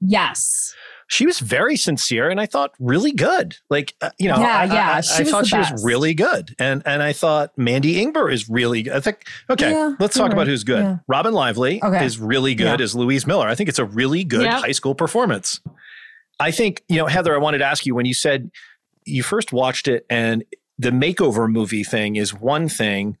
Yes. She was very sincere and I thought really good. Like, uh, you know, Yeah, I, yeah, I, I, she I thought the she was really good. And and I thought Mandy Ingber is really good. I think, okay, Yeah, let's you're talk about who's good. Yeah. Robin Lively Okay. is really good Yeah. as Louise Miller. I think it's a really good Yep. high school performance. I think, you know, Heather, I wanted to ask you when you said you first watched it and the makeover movie thing is one thing.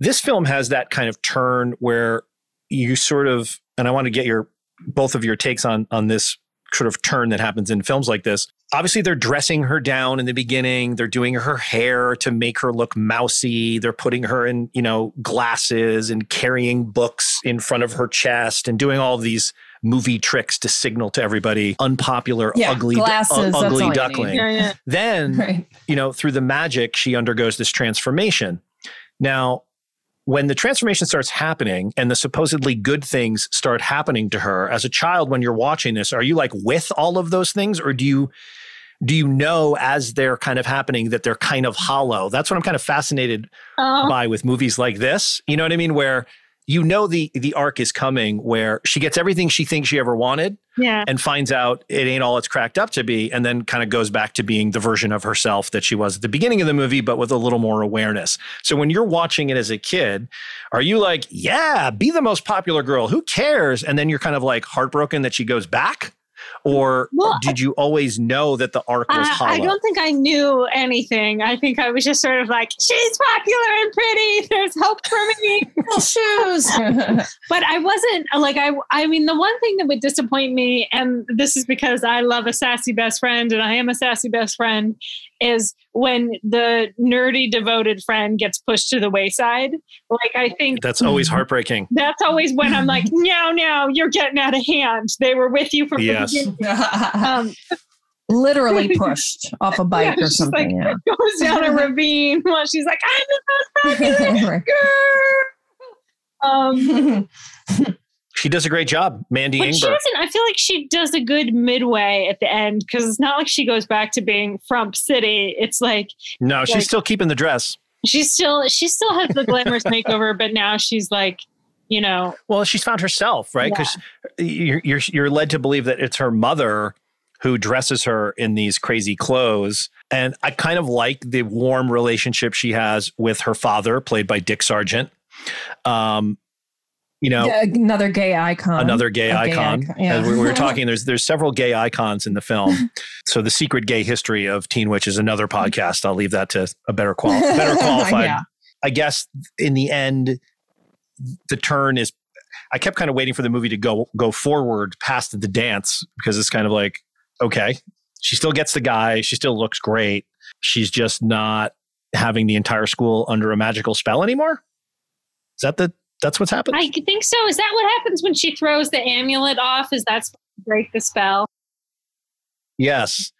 This film has that kind of turn where you sort of, and I want to get your both of your takes on on this sort of turn that happens in films like this. Obviously, they're dressing her down in the beginning. They're doing her hair to make her look mousy. They're putting her in, you know, glasses and carrying books in front of her chest and doing all these movie tricks to signal to everybody unpopular, Yeah, ugly, glasses, uh, ugly duckling. Yeah, yeah. Then <laughs> Right. you know, through the magic, she undergoes this transformation. Now, when the transformation starts happening and the supposedly good things start happening to her as a child, when you're watching this, are you like with all of those things, or do you do you know as they're kind of happening that they're kind of hollow? That's what I'm kind of fascinated Oh, by with movies like this. You know what I mean? Where you know the the arc is coming, where she gets everything she thinks she ever wanted, yeah. and finds out it ain't all it's cracked up to be, and then kind of goes back to being the version of herself that she was at the beginning of the movie, but with a little more awareness. So when you're watching it as a kid, are you like, yeah, be the most popular girl? Who cares? And then you're kind of like heartbroken that she goes back? Or Well, did you always know that the arc was uh, I, hollow? I don't think I knew anything. I think I was just sort of like, she's popular and pretty. There's hope for me. <laughs> Little shoes. <laughs> but I wasn't like I. I mean, the one thing that would disappoint me, and this is because I love a sassy best friend, and I am a sassy best friend, is when the nerdy devoted friend gets pushed to the wayside. Like I think That's always heartbreaking. that's always when I'm like, <laughs> now, now, you're getting out of hand. They were with you from Yes. the beginning. <laughs> Um, Literally pushed off a <laughs> bike yeah, or something. Like, Goes down a ravine while she's like, I'm the most popular girl. Um, She does a great job, Mandy but she doesn't. I feel like she does a good midway at the end because it's not like she goes back to being Frump City. It's like No, she's like- still keeping the dress. she's still she still has the glamorous makeover, but now she's like, you know, Well, she's found herself, right? Because you're, you're you're led to believe that it's her mother who dresses her in these crazy clothes, and I kind of like the warm relationship she has with her father, played by Dick Sargent. Um, you know, another gay icon. another gay A gay icon. icon, yeah. We we were <laughs> talking, there's there's several gay icons in the film. <laughs> so the secret gay history of Teen Witch is another mm-hmm. podcast. I'll leave that to a better qual <laughs> better qualified. Yeah. I guess in the end, the turn is. I kept kind of waiting for the movie to go go forward past the dance because it's kind of like, okay, she still gets the guy, she still looks great. She's just not having the entire school under a magical spell anymore. Is that the that's what's happened? I think so. Is that what happens when she throws the amulet off? Is that break the spell? Yes.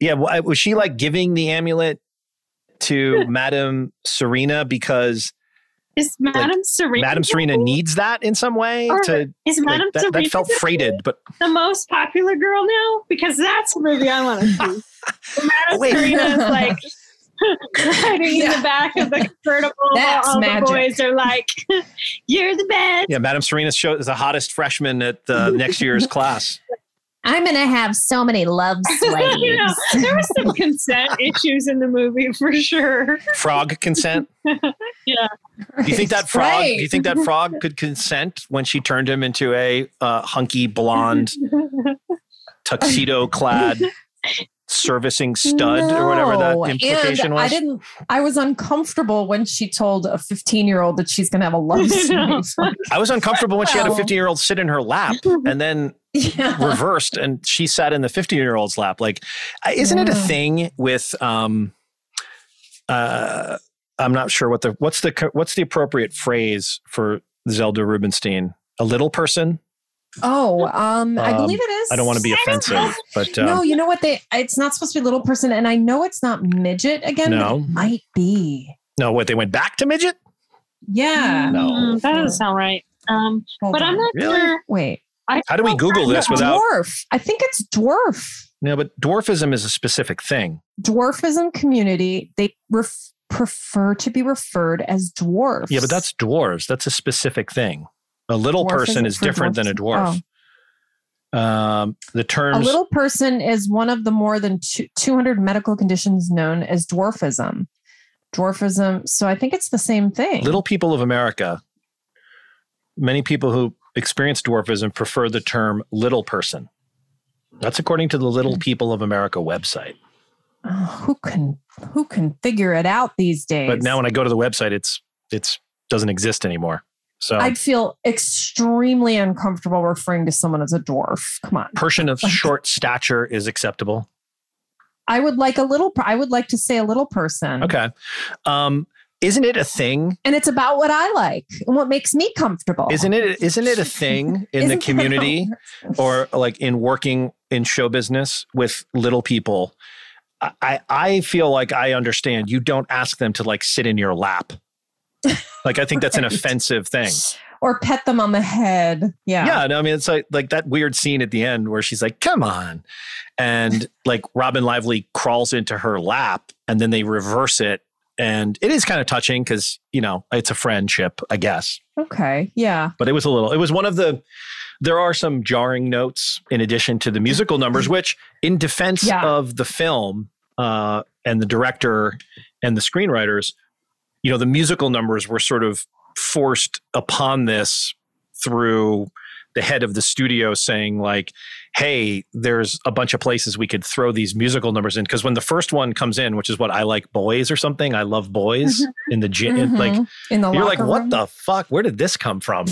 Yeah. Was she like giving the amulet to <laughs> Madame Serena because Is Madame Serena? Madame Serena needs that in some way? Or To Is like, Madame that, Serena that felt freighted, but the most popular girl now? Because that's the movie I want to see. <laughs> Madame Oh, Wait. Serena is like <laughs> riding in the back of the <laughs> convertible. while That's all magic. the boys are like, <laughs> "You're the best." yeah, Madame Serena show is the hottest freshman at uh, next year's <laughs> class. I'm gonna have so many love slaves. You know, there were some consent issues in the movie for sure. Frog consent. Yeah. Do you think that frog? Right. Do you think that frog could consent when she turned him into a uh, hunky blonde tuxedo clad servicing stud or whatever that implication and was? I didn't. I was uncomfortable when she told a 15 year old that she's gonna have a love <laughs> slave. I was uncomfortable when she had a 15 year old sit in her lap <laughs> and then yeah. reversed and she sat in the 15 year old's lap. Like, isn't it a thing with, um, uh, I'm not sure what the, what's the, what's the appropriate phrase for Zelda Rubinstein? A little person? Oh, um, I Um, believe it is. I don't want to be offensive, but, um, no, you know what? They it's not supposed to be little person, and I know it's not midget again. but No. it might be. no, what, they went back to midget? Yeah. No. Mm, that doesn't sound right. Um, Hold but I'm not Really? sure. Wait. I How do we Google this without, dwarf. I think it's dwarf. no, but dwarfism is a specific thing. Dwarfism community. They ref- prefer to be referred as dwarfs. Yeah, but that's dwarves. That's a specific thing. A little Dwarf person is for different than a dwarf. Um, the a little person is one of the more than 200 medical conditions known as dwarfism. Dwarfism. So I think it's the same thing. Little people of America, many people who experience dwarfism prefer the term little person. That's according to the Hmm. Little People of America website. Oh, who can who can figure it out these days? But now when I go to the website, it's it's doesn't exist anymore. So I'd feel extremely uncomfortable referring to someone as a dwarf. Come on. person of <laughs> short stature is acceptable. I would like a little I would like to say a little person. Okay. Um, isn't it a thing? And it's about what I like and what makes me comfortable. Isn't it isn't it a <laughs> thing in the community <laughs> or like in working in show business with little people? I, I feel like I understand. You don't ask them to like sit in your lap. Like I think that's an offensive thing. or pet them on the head. Yeah. Yeah, no, I mean it's like like that weird scene at the end where she's like, "Come on," and like Robin Lively crawls into her lap, and then they reverse it, and it is kind of touching because you know it's a friendship, I guess. Okay. Yeah. But it was a little. It was one of the. There are some jarring notes in addition to the musical numbers, which, in defense Yeah. of the film uh, and the director and the screenwriters, you know, the musical numbers were sort of forced upon this through the head of the studio saying like hey there's a bunch of places we could throw these musical numbers in. Because when the first one comes in which is what i like boys or something i love boys in the gym Mhm. like in the you're like locker what the fuck? Where did this come from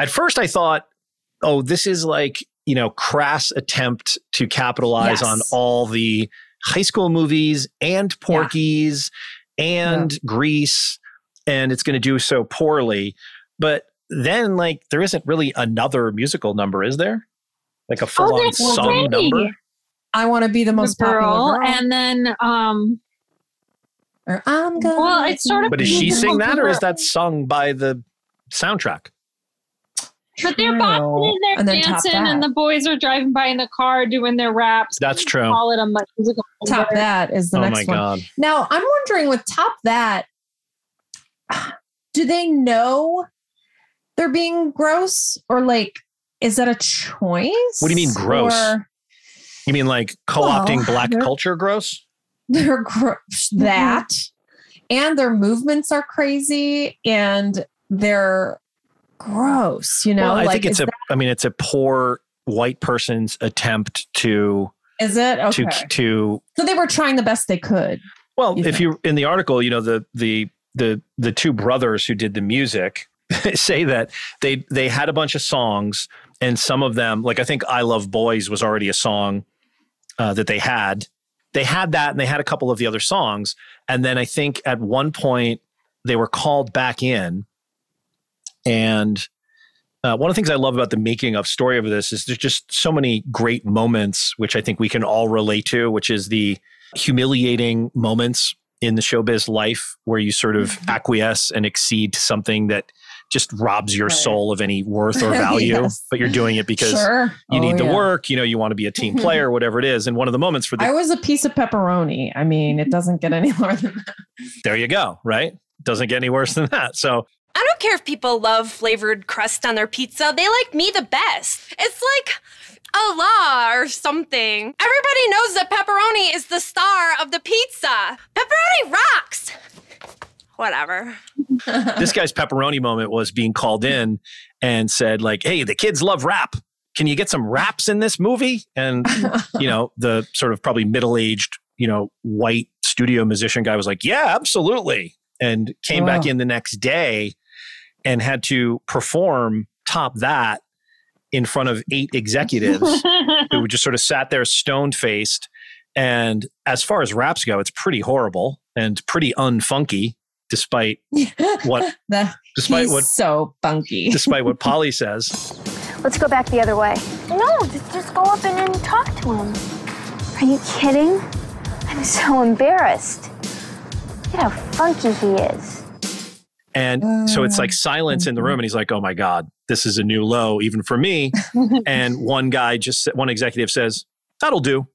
at first I thought, oh, this is like, you know, crass attempt to capitalize Yes. on all the high school movies and Porky's and Grease, and it's going to do so poorly. But then, like, there isn't really another musical number, is there? Like a full on there's song three. number? I want to be the most the girl, popular girl. and then um, or I'm gonna. Well, it's sort of- But does she sing that, or is that sung by the soundtrack? But they're True. bopping and they're And dancing, and the boys are driving by in the car doing their raps. That's true. Call it a musical. top number. that is the oh next my one. god! Now I'm wondering with top that, do they know they're being gross or like is that a choice? What do you mean gross? Or You mean like co-opting Well, black culture gross? they're gro- mm-hmm. that and their movements are crazy and they're gross, you know? well, I like think it's a. I mean, it's a poor white person's attempt to is it okay? to to. so they were trying the best they could. Well, You if think? you in the article, you know the the the the two brothers who did the music <laughs> say that they they had a bunch of songs and some of them, like I think "I Love Boys" was already a song uh, that they had. They had that, and they had a couple of the other songs, and then I think at one point they were called back in, and uh, one of the things I love about the making of story of this is there's just so many great moments, which I think we can all relate to, which is the humiliating moments in the showbiz life where you sort of Mm-hmm. acquiesce and accede to something that just robs your Right. soul of any worth or <laughs> value, Yes. but you're doing it because sure. you Oh, need the yeah. work, you know, you want to be a team player, whatever it is. And one of the moments for the I was a piece of pepperoni. I mean, it doesn't get any <laughs> more than that. there you go, right? Doesn't get any worse than that. So I don't care if people love flavored crust on their pizza. They like me the best. It's like a law or something. Everybody knows that pepperoni is the star of the pizza. Pepperoni rocks. Whatever. <laughs> this guy's pepperoni moment was being called in and said like hey the kids love rap can you get some raps in this movie and <laughs> you know the sort of probably middle-aged you know white studio musician guy was like yeah absolutely and came back in the next day and had to perform top that in front of eight executives who <laughs> just sort of sat there stone faced and as far as raps go it's pretty horrible and pretty unfunky despite what <laughs> The- despite he's what so funky. despite what <laughs> Polly says. Let's go back the other way. No, just, just go up and, and talk to him. Are you kidding? I'm so embarrassed. Look at how funky he is. And so it's like ah, silence in the room, and he's like, "Oh my god, this is a new low, even for me." <laughs> and one guy just, one executive says, "That'll do,"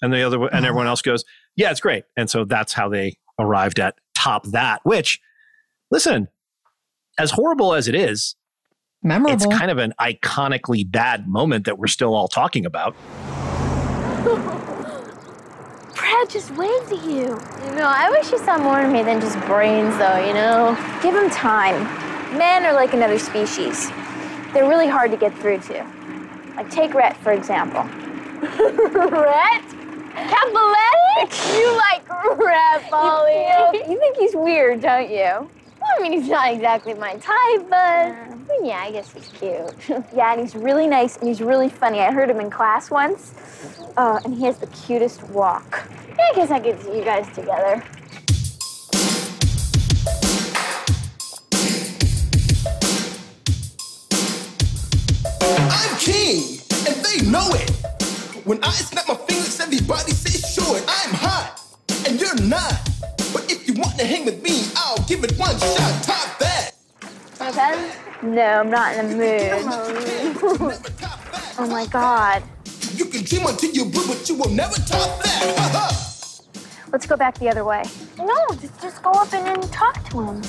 and the other, and everyone else goes, "Yeah, it's great." And so that's how they arrived at top that. Which, listen, as horrible as it is, Memorable. it's kind of an iconically bad moment that we're still all talking about. <laughs> Brad just waved at you. You know, I wish you saw more of me than just brains, though, you know? Give him time. Men are like another species. They're really hard to get through to. Like, take Rhett, for example. <laughs> Rhett? Capoletti? You like Rhett, Polly. <laughs> You, you think he's weird, don't you? Well, I mean, he's not exactly my type, but but yeah, I guess he's cute. <laughs> yeah, and he's really nice and he's really funny. I heard him in class once. Uh, and he has the cutest walk. Yeah, I guess I could see you guys together. I'm king, and they know it. When I snap my fingers, everybody says sure. I'm hot, and you're not. Want to hang with me, I'll give it one shot. Top that. Okay? No, I'm not in the mood. <laughs> Never top that. Oh my god. You can dream until you're blue, but you will never top that. Ha ha. Let's go back the other way. No, just, just go up and, and talk to him.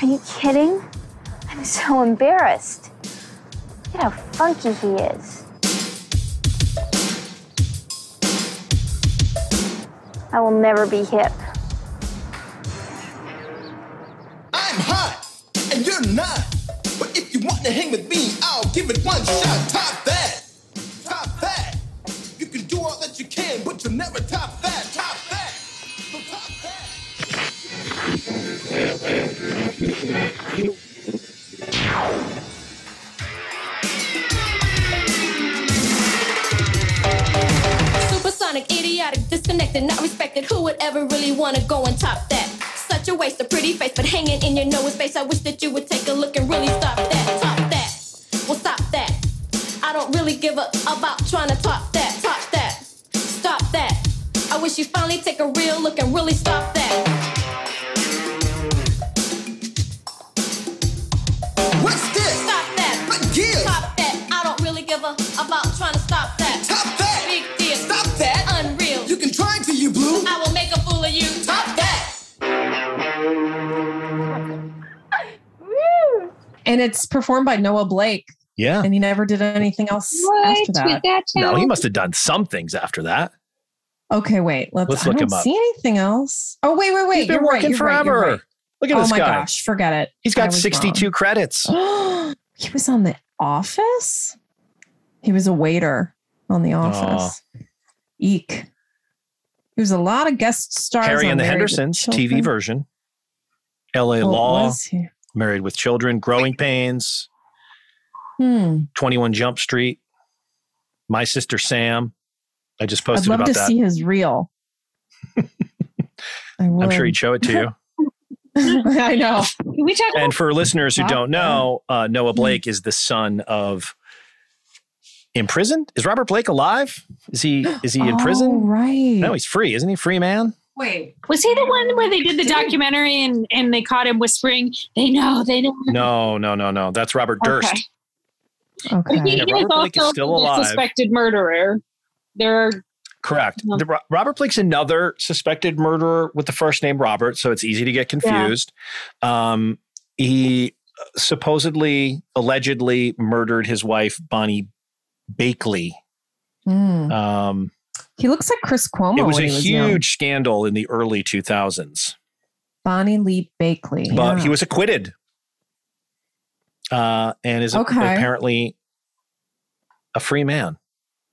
Are you kidding? I'm so embarrassed. Look at how funky he is. I will never be hip. I'm hot and you're not. But if you want to hang with me, I'll give it one shot. Top that. Top that. You can do all that you can, but you'll never top that. Top that. So top that. Supersonic, idiotic, disconnected, not respected. Who would ever really wanna go and top that? Such a waste of pretty face, but hanging in your nose space. I wish that you would take a look and really stop that. Top that. Well, stop that. I don't really give a about trying to top that. Top that. Stop that. I wish you finally take a real look and really stop that. What's this? Stop that. But give. Top that. I don't really give a about trying to And it's performed by Noah Blake, Yeah. and he never did anything else after that. No, he must have done some things after that. Okay, wait. Let's, Let's I look don't him up. see anything else. Oh, wait, wait, wait. He's been you're working right. You're right, you're forever. right. Look at oh this my guy. gosh, forget it. He's got 62 wrong. credits. <gasps> he was on The Office. He was a waiter on The Office. Oh. Eek. He was a lot of guest stars. Harry on and the Married with Hendersons, TV version. LA What Law, was he? Married with Children, Growing Pains, Hmm. 21 Jump Street, My Sister Sam. I just posted about that. I'd posted love to that. see his reel. <laughs> I would. I'm sure he'd show it to you. <laughs> <laughs> I know. Can we talk and for listeners who don't know, uh, Hmm. Noah Blake is the son of imprisoned. Is Robert Blake alive? Is he is he in Oh, prison? right. No, he's free. Isn't he free man? Wait. Was he the one where they did the documentary and, and they caught him whispering, they know, they know? No, no, no, no. That's Robert Durst. Okay. Okay. He, Yeah, Robert Blake is also still a alive. suspected murderer. There are Correct. No. The, Robert Blake's another suspected murderer with the first name Robert, so it's easy to get confused. Um, he supposedly, allegedly murdered his wife Bonnie Bakley. Hmm. Um, He looks like Chris Cuomo. it was a he huge young. scandal in the early 2000s, Bonnie Lee Bakley. but yeah. he was acquitted, uh, and is Okay. apparently a free man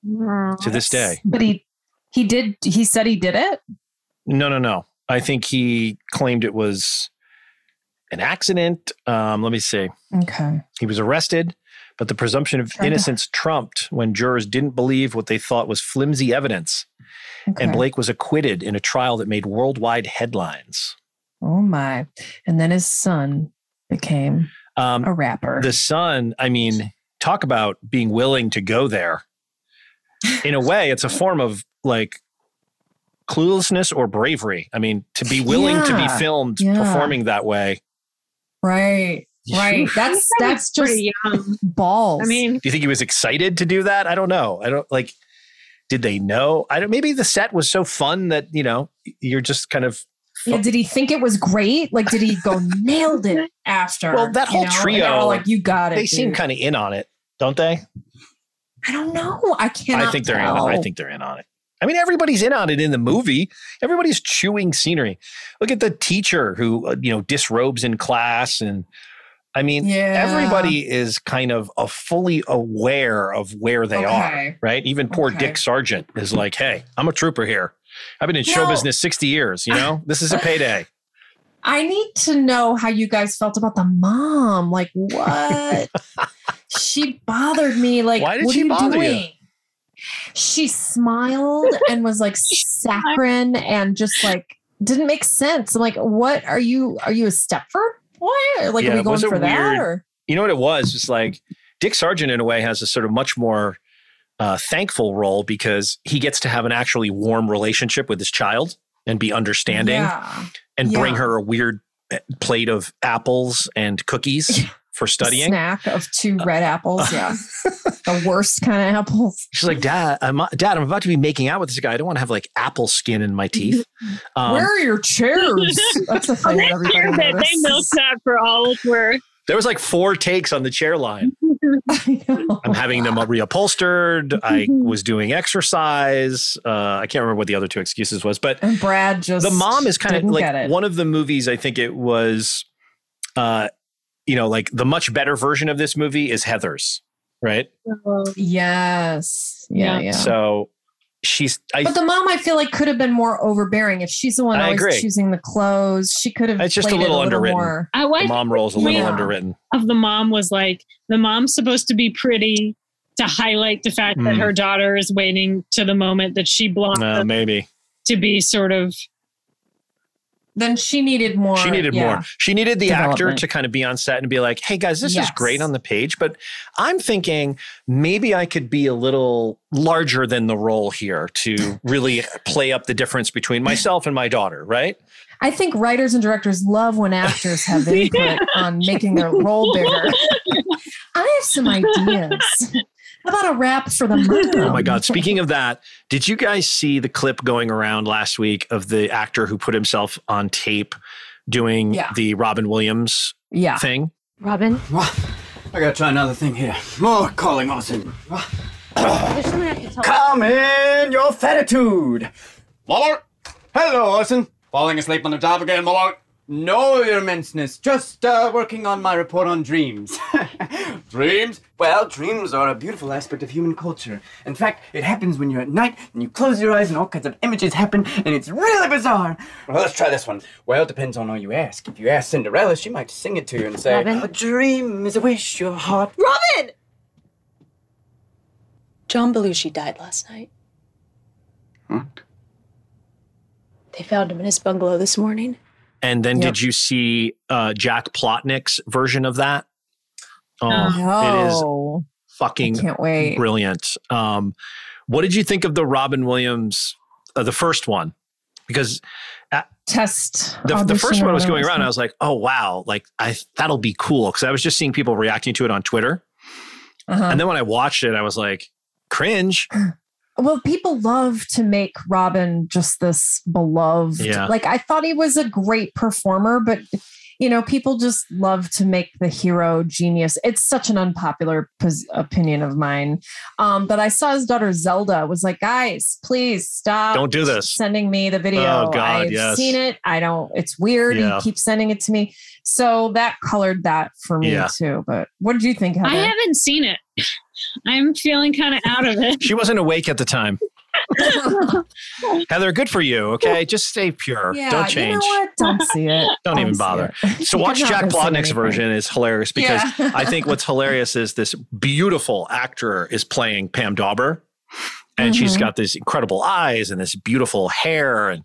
to this day. But he he did. He said he did it. No, no, no. I think he claimed it was an accident. Um, let me see. Okay. He was arrested, but the presumption of innocence trumped when jurors didn't believe what they thought was flimsy evidence. okay. And Blake was acquitted in a trial that made worldwide headlines. Oh my! And then his son became Um, a rapper. the son, I mean, talk about being willing to go there. In a way, it's a form of like cluelessness or bravery. I mean, to be willing to be filmed Yeah. performing that way. right. Right. That's that's just pretty young. balls. I mean, Do you think he was excited to do that? I don't know. I don't like. Did they know? I don't. Maybe the set was so fun that you know you're just kind of. Yeah, did he think it was great? Like, did he go nailed it <laughs> after? Well, that you whole know? Trio, they're like you got it. They seem kind of in on it, don't they? I don't know. I cannot. I think they're in. tell. I think they're in on it. I mean, everybody's in on it in the movie. Everybody's chewing scenery. Look at the teacher who uh, you know disrobes in class, and I mean, Yeah. everybody is kind of a fully aware of where they are. Right? Even poor Okay. Dick Sargent is like, "Hey, I'm a trooper here. I've been in show No. business 60 years. You know, this is a payday." <laughs> I need to know how you guys felt about the mom. Like, what? <laughs> she bothered me. Like, Why did what she are you bother you? doing? She smiled and was like <laughs> saccharine and just like didn't make sense. I'm like, what are you? Are you a Stepford? What? Like, Yeah, are we going for that? weird- Or you know what it was? It's like Dick Sargent, in a way, has a sort of much more uh, thankful role because he gets to have an actually warm relationship with his child and be understanding Yeah. and bring her a weird uh, plate of apples and cookies for studying. snack of two red apples. Yeah, <laughs> the worst kind of apples. She's like, Dad, I'm, Dad, I'm about to be making out with this guy. I don't want to have like apple skin in my teeth. <laughs> Um, Where are your chairs? <laughs> That's the thing that that they milked that for all it's worth. there was like four takes on the chair line. I know. I'm having them reupholstered. I was doing exercise. Uh, I can't remember what the other two excuses was, but And Brad just the mom is kind of like one of the movies. I think it was, uh, you know, like the much better version of this movie is Heather's, right? Yes. Yeah, Yeah. yeah. So she's. I, but the mom, I feel like, could have been more overbearing if she's the one I always agree. choosing the clothes. She could have. It's just a played it little underwritten. more. I the like mom role's a little Yeah. underwritten. of the mom was like the mom's supposed to be pretty to highlight the fact that Mm. her daughter is waiting to the moment that she Uh, blossoms. maybe. to be sort of Then she needed more. She needed yeah. more. She needed the actor to kind of be on set and be like, hey guys, this is great on the page, but I'm thinking maybe I could be a little larger than the role here to <laughs> really play up the difference between myself and my daughter, right? I think writers and directors love when actors have <laughs> input on making their role bigger. <laughs> I have some ideas. How about a wrap for the mom? Oh my God. Speaking of that, did you guys see the clip going around last week of the actor who put himself on tape doing Yeah. the Robin Williams Yeah. thing? Robin, I gotta try another thing here. Mork calling, Orson. there's something I have to tell Come in your fatitude. Muller. Hello, Austin. Falling asleep on the job again, Muller. No, your immenseness. Just uh, working on my report on dreams. <laughs> dreams? Well, dreams are a beautiful aspect of human culture. In fact, it happens when you're at night and you close your eyes and all kinds of images happen, and it's really bizarre. Well, let's try this one. Well, it depends on who you ask. If you ask Cinderella, she might sing it to you and say, Robin? "A dream is a wish your heart." Robin! John Belushi died last night. What? They found him in his bungalow this morning. And then Yep. did you see uh, Jack Plotnick's version of that? Oh, No. it is fucking I can't wait. brilliant. Um, what did you think of the Robin Williams, uh, the first one? Because Test. the, the first one was going around, I was like, oh wow, like I that'll be cool because I was just seeing people reacting to it on Twitter, Uh-huh. and then when I watched it, I was like, cringe. <clears throat> Well, people love to make Robin just this beloved. Yeah. Like I thought he was a great performer, but you know, people just love to make the hero genius. It's such an unpopular pos- opinion of mine. Um, but I saw his daughter Zelda was like, guys, please stop. Don't do this. Sending me the video. Oh, God, I've yes. seen it. I don't. It's weird. Yeah. He keeps sending it to me. So that colored that for me Yeah. too. But what did you think? Heather? I haven't seen it. I'm feeling kind of out of it. She wasn't awake at the time. <laughs> Heather, good for you. Okay, just stay pure. Yeah, Don't change. You know what? Don't see it. <laughs> Don't even bother. it. So watch Jack Plotnick's version is hilarious because Yeah. I think what's hilarious is this beautiful actor is playing Pam Dawber, and she's Mhm. got these incredible eyes and this beautiful hair, and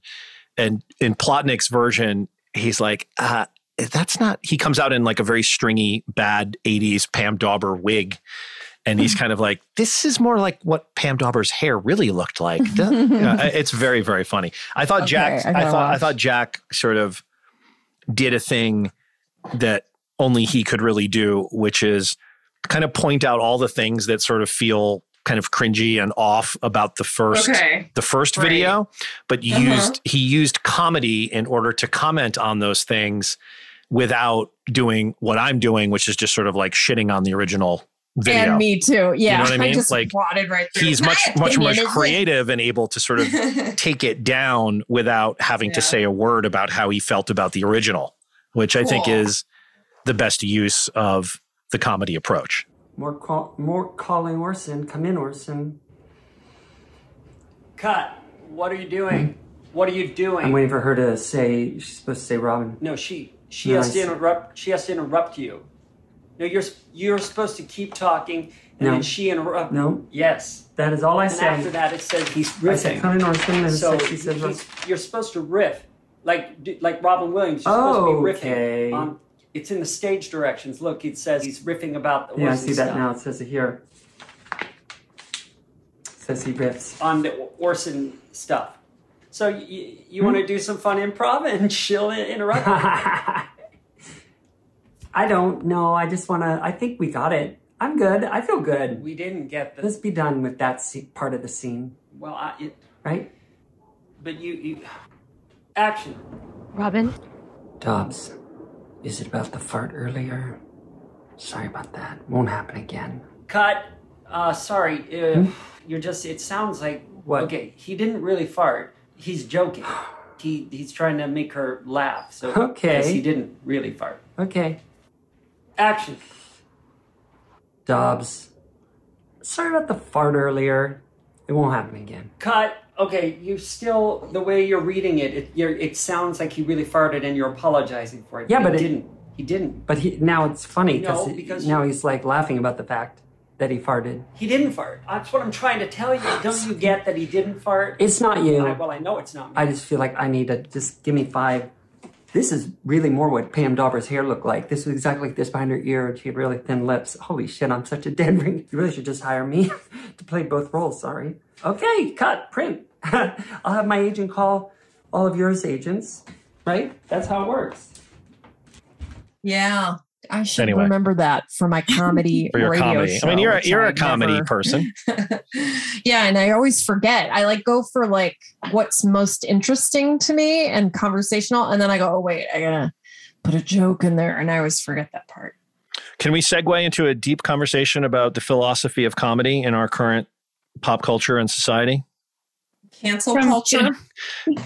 and in Plotnick's version, he's like, uh, that's not. He comes out in like a very stringy, bad '80s Pam Dawber wig. And he's kind of like, this is more like what Pam Dawber's hair really looked like. <laughs> It's very, very funny. I thought Okay, Jack. I I, thought. I thought Jack sort of did a thing that only he could really do, which is kind of point out all the things that sort of feel kind of cringy and off about the first Okay. the first Right. video, but Uh-huh. used he used comedy in order to comment on those things without doing what I'm doing, which is just sort of like shitting on the original video. And me too. Yeah. You know what I mean? just Like, wadded right through. He's much much opinion much creative and able to sort of <laughs> take it down without having to say a word about how he felt about the original, which I think is the best use of the comedy approach. Mork call, more calling Orson. Come in, Orson. Cut. What are you doing? What are you doing? I'm waiting for her to say. She's supposed to say Robin. No, she she No, has I to interrupt. She has to interrupt you. No, you're you're supposed to keep talking, and No. then she interrupt. Uh, no. Yes. That is all I and said. after that, it says he's riffing. I said in, Orson. And so she said, he's- you're supposed to riff, like like Robin Williams. You're supposed to be oh, Okay. riffing. On, it's in the stage directions. Look, it says he's riffing about the yeah, I see that stuff. now. It says it here. It says he riffs. on the Orson stuff. So you, you want to do some fun improv and <laughs> she'll interrupt. <laughs> I don't know. I just want to. I think we got it. I'm good. I feel good. we didn't get the Let's be done with that part of the scene, well, I, it, right? but you, you action. Robin, Dobbs, is it about the fart earlier? Sorry about that. Won't happen again. Cut. Uh, sorry. Uh, You're just. It sounds like. What? Okay, he didn't really fart. He's joking. He he's trying to make her laugh. So <sighs> Okay. because he didn't really fart. Okay. Action. Dobbs, sorry about the fart earlier. It won't happen again. Cut. Okay, you still the way you're reading it. It you're, it sounds like he really farted, and you're apologizing for it. Yeah, but he it- didn't. He didn't. But he, now it's funny No, because- now he's like laughing about the fact that he farted. He didn't fart. That's what I'm trying to tell you. Don't you get that he didn't fart? It's not you. I, well, I know it's not me. I just feel like I need to just give me five. This is really more what Pam Dawber's hair looked like. This was exactly like this behind her ear, and she had really thin lips. Holy shit, I'm such a dead ring. You really should just hire me <laughs> to play both roles. Sorry. Okay, cut, print. <laughs> I'll have my agent call all of yours agents, right? That's how it works. Yeah. I should Anyway. remember that for my comedy <laughs> For your radio comedy. show, I mean, you're a, you're a I'd comedy never- person. <laughs> yeah, and I always forget. I like go for like what's most interesting to me and conversational, and then I go, oh wait, I gotta put a joke in there, and I always forget that part. Can we segue into a deep conversation about the philosophy of comedy in our current pop culture and society? Cancel From- culture. <laughs>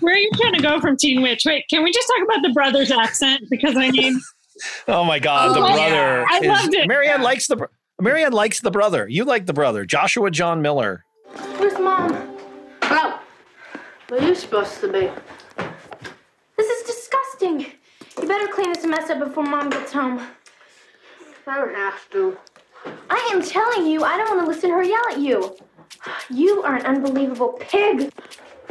Where are you trying to go from Teen Witch? Wait, can we just talk about the brother's accent? Because I mean, Oh my God, oh the Oh, brother! yeah. I is- loved it. Marianne likes the Marianne likes the brother. You like the brother, Joshua John Miller. Where's mom? Oh, where are you supposed to be? This is disgusting. You better clean this mess up before mom gets home. I don't have to. I am telling you, I don't want to listen to her yell at you. You are an unbelievable pig.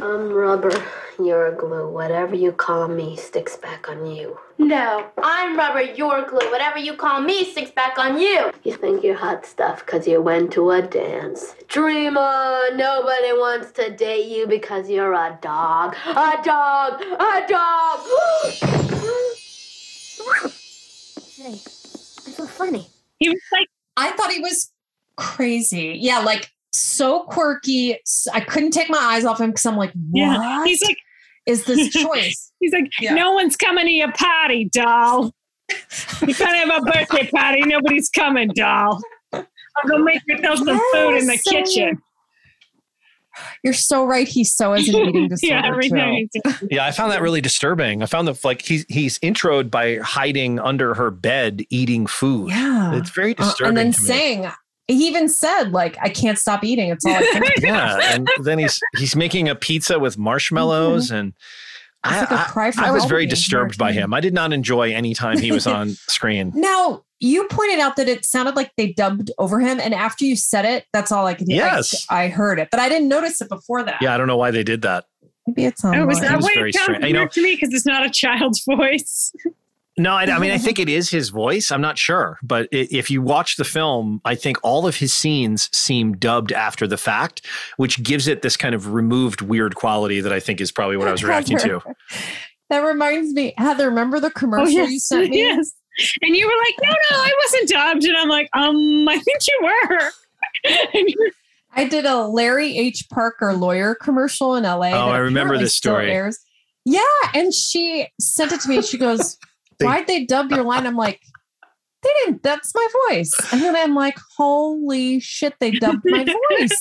I'm rubber. You're glue. Whatever you call me sticks back on you. No, I'm rubber, you're glue. Whatever you call me sticks back on you. You think you're hot stuff because you went to a dance. Dreamer, nobody wants to date you because you're a dog. A dog! A dog! <gasps> Hey, it's so funny. he was like, I thought he was crazy. Yeah, like so quirky. I couldn't take my eyes off him because I'm like, what yeah. He's like, is this <laughs> choice? he's like, Yeah. no one's coming to your party, doll. You can't have a <laughs> birthday party. Nobody's coming, doll. I'll go make yourself some food in the so- kitchen. You're so right. He so <laughs> has an eating disorder. Yeah, every too. Yeah, I found that really disturbing. I found that like he's he's introed by hiding under her bed eating food. Yeah. It's very Uh, disturbing and then to me. saying, he even said, like, I can't stop eating. It's all I <laughs> think about. yeah, and then he's he's making a pizza with marshmallows and I, Mm-hmm. It's like a I- cry for I was very disturbed by him. I did not enjoy any time he was on <laughs> screen. Now, you pointed out that it sounded like they dubbed over him. And after you said it, that's all I could hear. Yes. I, heard it, but I didn't notice it before that. Yeah, I don't know why they did that. Maybe it's on. Oh, was It was why very it sounds strange. You know- weird to me? Because it's not a child's <laughs> voice. No, I, I mean, I think it is his voice. I'm not sure, but if you watch the film, I think all of his scenes seem dubbed after the fact, which gives it this kind of removed weird quality that I think is probably what I was reacting to. <laughs> That reminds me, Heather, remember the commercial you sent <laughs> me? Oh, yes. And you were like, no, no, I wasn't dubbed. And I'm like, um, I think you were. <laughs> and you were I did a Larry H. Parker lawyer commercial in LA. Oh, I remember apparently this story. airs. Yeah. And she sent it to me and she goes, Why'd they dub your line? I'm like, they didn't, that's my voice. And then I'm like, holy shit, they dubbed my <laughs> voice.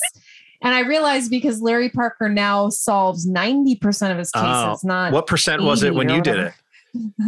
And I realized because Larry Parker now solves 90% of his oh. cases, Oh, not what percent was it when you did it? <laughs>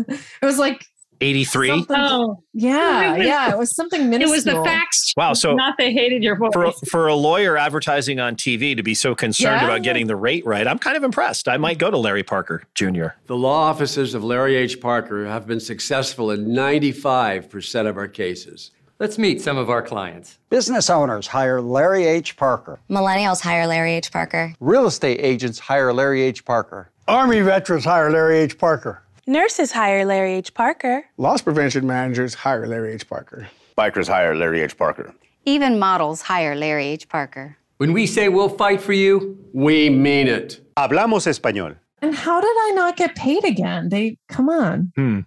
It was like 83? something- Oh, yeah, yeah. It was something minuscule. it was the facts. Wow, so- not they hated your voice. For, for a lawyer advertising on TV to be so concerned Yeah. about getting the rate right, I'm kind of impressed. I might go to Larry Parker Jr. The law offices of Larry H. Parker have been successful in 95% of our cases. Let's meet some of our clients. Business owners hire Larry H. Parker. Millennials hire Larry H. Parker. Real estate agents hire Larry H. Parker. Army veterans hire Larry H. Parker. Nurses hire Larry H. Parker. Loss prevention managers hire Larry H. Parker. Bikers hire Larry H. Parker. Even models hire Larry H. Parker. When we say we'll fight for you, We mean it. Hablamos español. And how did I not get paid again? They come on. Hmm.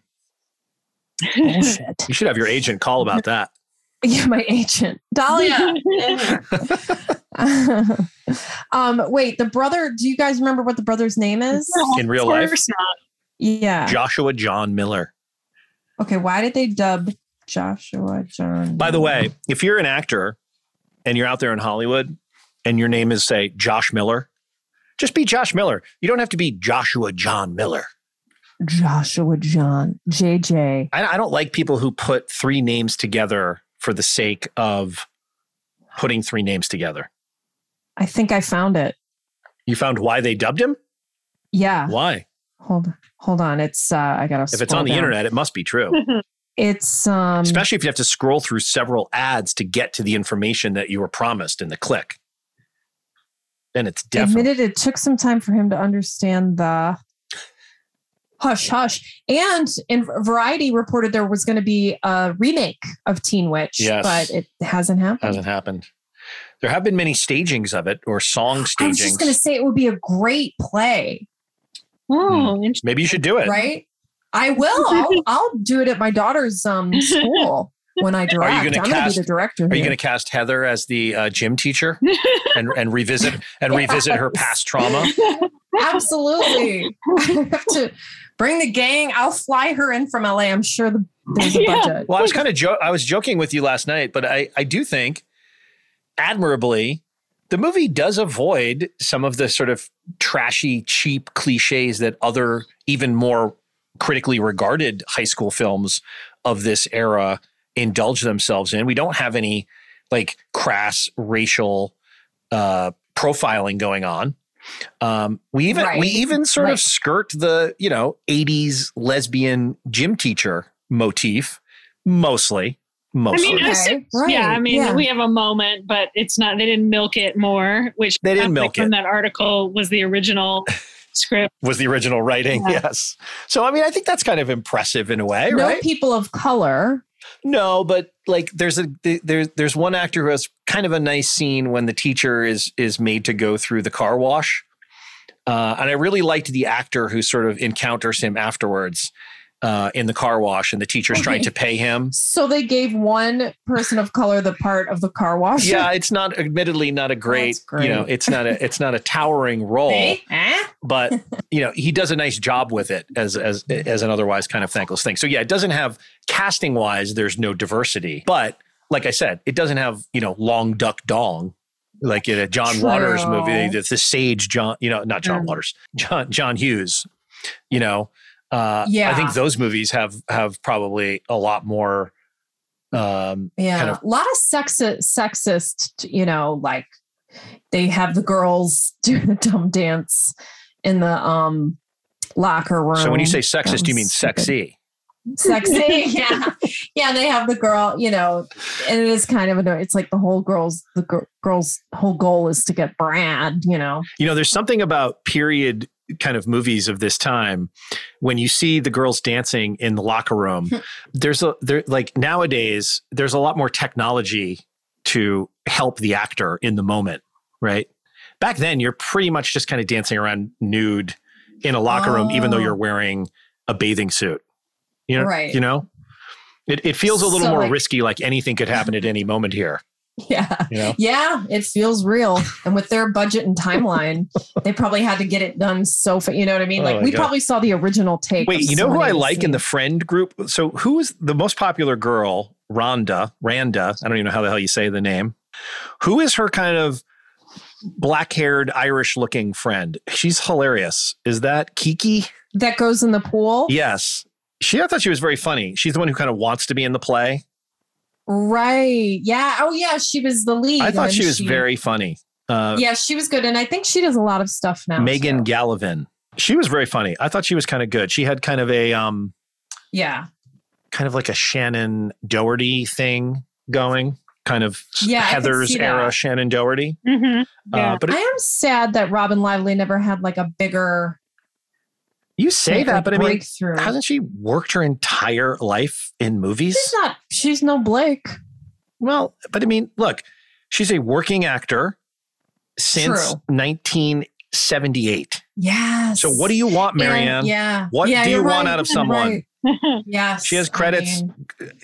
Bullshit. You should have your agent call about <laughs> that. Yeah, my agent. Dahlia. <laughs> um, wait, the brother, do you guys remember what the brother's name is? In real life? not. Yeah. Joshua John Miller. Okay, why did they dub Joshua John? By the way, if you're an actor and you're out there in Hollywood and your name is, say, Josh Miller, just be Josh Miller. You don't have to be Joshua John Miller. Joshua John, JJ. I, I don't like people who put three names together for the sake of putting three names together. I think I found it. You found why they dubbed him? Yeah. Why? Hold hold on. It's uh I gotta If it's on the internet, it must be true. <laughs> It's um especially if you have to scroll through several ads to get to the information that you were promised in the click. Then it's definitely admitted it took some time for him to understand the hush hush. And in Variety reported there was going to be a remake of Teen Witch, Yes. but it hasn't happened. hasn't happened. There have been many stagings of it or song staging. I was just going to say it would be a great play, Oh, Maybe you should do it. right? I will. I'll, <laughs> I'll do it at my daughter's um school when I direct. <laughs> Are you I'm going to be cast? the director. Are you going to cast Heather as the uh, gym teacher and and revisit and <laughs> revisit her past trauma? Absolutely. I have to bring the gang. I'll fly her in from LA. I'm sure the, there's a budget. Well, I was kind of jo- I was joking with you last night, but I I do think admirably the movie does avoid some of the sort of trashy, cheap cliches that other even more critically regarded high school films of this era indulge themselves in. We don't have any like crass racial uh, profiling going on. Um, we even we even sort Right. of skirt the you know 80s lesbian gym teacher motif mostly I mostly mean, I see- yeah, I mean, we have a moment, but it's not. They didn't milk it more, which They didn't sounds like milk From it. that article was the original <laughs> script. was the original writing Yeah. yes so i mean i think that's kind of impressive in a way no right people of color. no but like there's a there's there's one actor who has kind of a nice scene when the teacher is is made to go through the car wash uh, and i really liked the actor who sort of encounters him afterwards uh, in the car wash and the teacher's trying to pay him. So they gave one person of color the part of the car wash. yeah it's not admittedly not a great, you know it's not a <laughs> it's not a towering role but <laughs> you know he does a nice job with it as as as an otherwise kind of thankless thing. So yeah it doesn't have casting wise there's no diversity but like i said it doesn't have you know long duck dong like in a john waters movie it's the sage john you know not john Mm. waters john john hughes you know uh i think those movies have have probably a lot more um Yeah, kind of a lot of sexist, sexist. You know, like they have the girls <laughs> do the dumb dance in the um locker room. so when you say sexist you was mean sexy? Sexy <laughs> yeah. Yeah they have the girl you know and it is kind of annoying. It's like the whole girls the gir- girl's whole goal is to get brad you know? You know, there's something about period kind of movies of this time when you see the girls dancing in the locker room. Hmm. there's a there like nowadays there's a lot more technology to help the actor in the moment, right? Back then you're pretty much just kind of dancing around nude in a locker room even though Oh. you're wearing a bathing suit. You know, Right. you know? It, it feels a little So, more like- risky like anything could happen at any moment here, yeah you know? yeah it feels real and with their budget and <laughs> timeline they probably had to get it done so fa- you know what i mean Oh like we God. probably saw the original take Wait, you know who I like in the friend group? So who is the most popular girl? Rhonda, Randa. I don't even know how the hell you say the name. Who is her kind of black-haired Irish-looking friend? She's hilarious. Is that Kiki? that goes in the pool Yes. She I thought she was very funny. She's the one who kind of wants to be in the play. Right yeah oh yeah she was the lead I thought she was very funny. Uh, yeah she was good and i think she does a lot of stuff now Megan too. Gallivan. She was very funny. I thought she was kind of good. She had kind of a um yeah kind of like a Shannen Doherty thing going, kind of Yeah, Heathers era Shannen Doherty. Mm-hmm. Uh, but it- I am sad that Robyn Lively never had like a bigger. You say that, like but I mean, breakthrough. hasn't she worked her entire life in movies? She's not. She's no Blake. Well, but I mean, look, she's a working actor since True. 1978. Yes. So what do you want, Marianne? yeah. What Yeah, do you you're want out of someone? right. <laughs> Yes. She has I credits mean,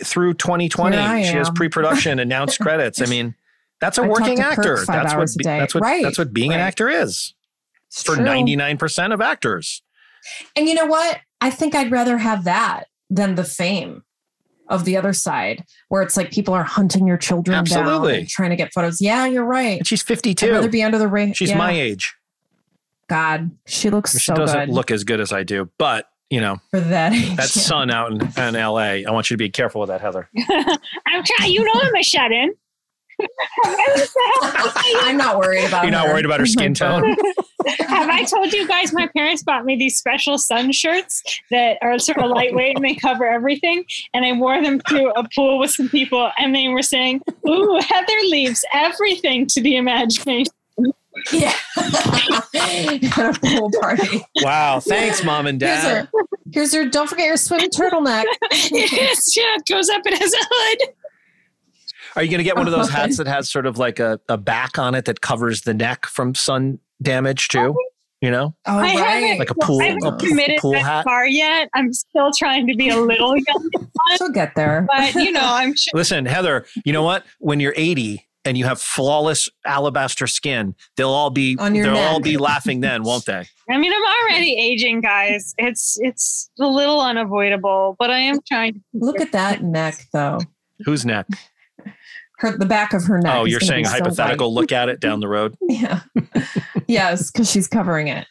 through 2020. Here I She has pre-production <laughs> announced credits. I mean, that's a I working actor. That's what hours a be- that's what Right, that's what being an actor is. For true. 99% of actors. And you know what? I think I'd rather have that than the fame of the other side, where it's like people are hunting your children down Absolutely. and trying to get photos. Yeah, you're right. And she's 52. I'd rather be under the radar. She's my age. God, she looks so good. She so doesn't good look as good as I do, but you know, for that. age. that sun out in, in LA. I want you to be careful with that, Heather. <laughs> I'm trying. You know I'm a shut in. <laughs> I'm not worried about. You're not her. worried about her oh skin tone? Have I told you guys my parents bought me these special sun shirts that are sort of lightweight and they cover everything? And I wore them to a pool with some people and they were saying, Ooh, Heather leaves everything to the imagination. Yeah. <laughs> At a pool party. Wow. Thanks, mom and Here's dad. her. Here's her. Don't forget your swim turtleneck. <laughs> yes, yeah, it goes up, it has a hood. Are you going to get one of those <laughs> hats that has sort of like a, a back on it that covers the neck from sun damage too? You know? Oh, I haven't, Like a pool- I haven't a committed pool that hat? far yet. I'm still trying to be a little <laughs> young. She'll get there. But, you know, I'm sure. Listen, Heather, you know what? When you're 80 and you have flawless alabaster skin, they'll all be On your they'll all be laughing then, won't they? <laughs> I mean, I'm already aging, guys. It's it's a little unavoidable, but I am trying. Look at that neck, though. Whose neck? Her the back of her neck. Oh, you're saying a hypothetical white. look at it down the road? <laughs> Yeah. yes, because she's covering it.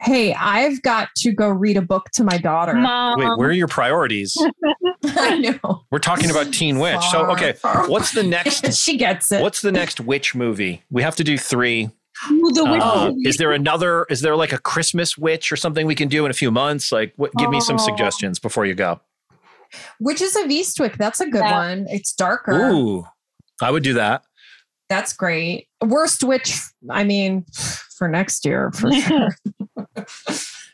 Hey, I've got to go read a book to my daughter. Mom. Wait, where are your priorities? <laughs> I know. We're talking about Teen Witch. So, okay, far what's the next? <laughs> she gets it. What's the next witch movie? We have to do three. Ooh, the witch Uh, movie. is there another? Is there like a Christmas witch or something we can do in a few months? Like, what, give me some Oh. suggestions before you go. Witches of Eastwick. That's a good Yeah. one. It's darker. Ooh, I would do that. That's great. Worst witch. I mean, for next year for <laughs> sure.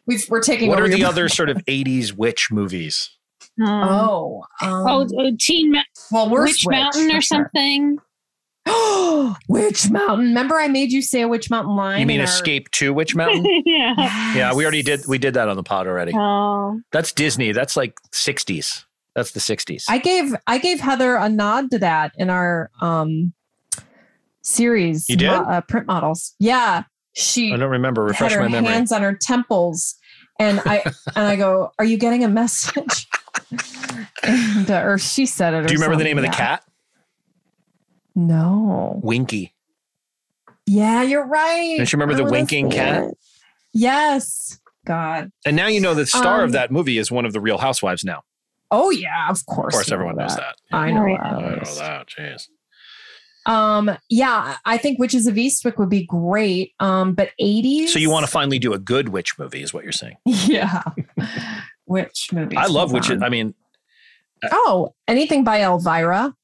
We've, we're taking. What are the other <laughs> sort of '80s witch movies? Um, Oh, um, oh, uh, Teen Ma- well, worst Witch witch, Mountain for or sure. Something. <gasps> Witch Mountain. Remember, I made you say a Witch Mountain line. You mean in our- Escape to Witch Mountain? <laughs> yeah. yeah, we already did. We did that on the pod already. Oh. That's Disney. That's like '60s. That's the '60s. I gave I gave Heather a nod to that in our um series. You did? mo- uh, print models. Yeah, she I don't remember. Refresh had her my memory. hands on her temples, and I and I go, "Are you getting a message?" <laughs> and, uh, or she said it. or Do you remember the name of the yeah. cat? No. Winky. Yeah, you're right. Don't you remember I the winking cat? it. Yes. God. And now you know the star Um, of that movie is one of the Real Housewives now. Oh yeah, of course. Of course. course, I everyone know knows that. I know that. I know that. Jeez. Um, yeah, I think Witches of Eastwick would be great. Um, but 80s. So you want to finally do a good witch movie, is what you're saying? <laughs> Yeah. <laughs> Which movie? I love witches. I mean, Oh, anything by Elvira.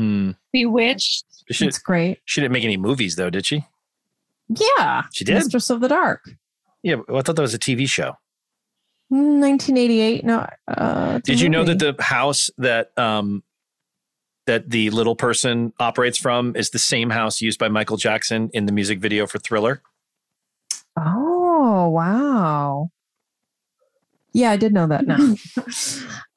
Hmm, Bewitched. she, It's great. she didn't make any movies though, did she? Yeah. She did? Mistress of the Dark. Yeah, but I thought that was a TV show. 1988. No. Uh, Did you know that the house that um that the little person operates from is the same house used by Michael Jackson in the music video for Thriller? Oh, wow. Yeah, I did know that now. um,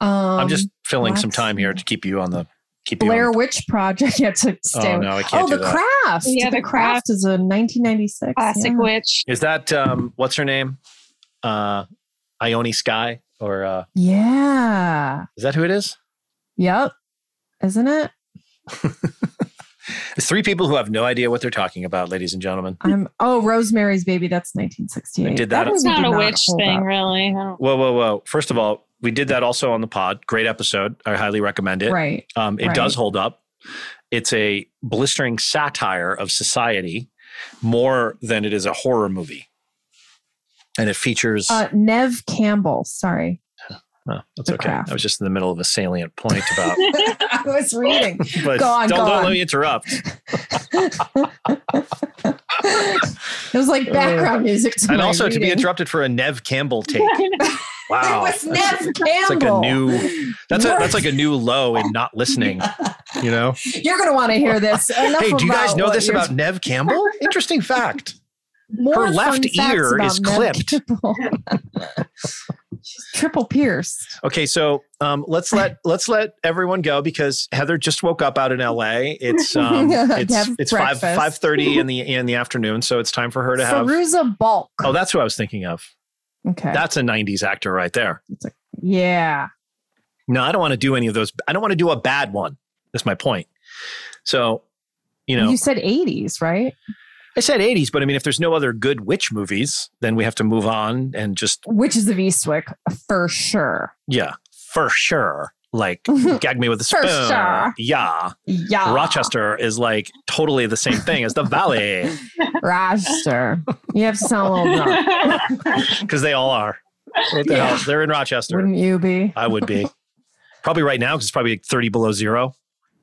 <laughs> I'm just filling some time here to keep you on the keep Blair. Witch Project. <laughs> Yeah, to stay. Oh, no, I can't Oh, do the that. craft. Yeah, the The craft is a 1996 Classic yeah. witch. Is that um what's her name? Uh Ione Skye or uh Yeah. is that who it is? Yep. Isn't it? <laughs> It's three people who have no idea what they're talking about, ladies and gentlemen. I'm. Oh, Rosemary's Baby. That's 1968. We did that. It's movie not did a witch thing, up. really. Whoa, whoa, whoa. First of all, we did that also on the pod. Great episode. I highly recommend it. Right. Um, it Right. does hold up. It's a blistering satire of society more than it is a horror movie. And it features. Uh, Neve Campbell. Sorry. oh, that's The okay. Craft. I was just in the middle of a salient point about. <laughs> I was reading. <laughs> But go on. don't, go don't on. let me interrupt. <laughs> It was like background music to and also to be interrupted for a Neve Campbell take. Wow. It was Neve That's like a new. That's a that's like a new low in not <laughs> listening. You know. You're going to want to hear this. <laughs> Enough hey, do you guys know this about Neve Campbell? <laughs> Interesting fact. More Her left ear is Nev clipped. She's triple pierced. Okay, so um, let's let let's let everyone go because Heather just woke up out in L.A. It's um, it's have it's five breakfast. five thirty in the in the afternoon, so it's time for her to have. Fairuza Balk. Oh, that's who I was thinking of. Okay. That's a '90s actor right there. yeah. No, I don't want to do any of those. I don't want to do a bad one. That's my point. So, you know, you said 80s, right? I said '80s, but I mean, if there's no other good witch movies, then we have to move on and just Witches of Eastwick for sure. yeah, for sure. like <laughs> gag me with a For spoon. sure. Yeah. Yeah. Rochester is like totally the same thing as the valley <laughs> Rochester. You have to sound a little <laughs> drunk. because they all are. What the Yeah. hell? They're in Rochester. Wouldn't you be? I would be. Probably right now because it's probably like 30 below zero.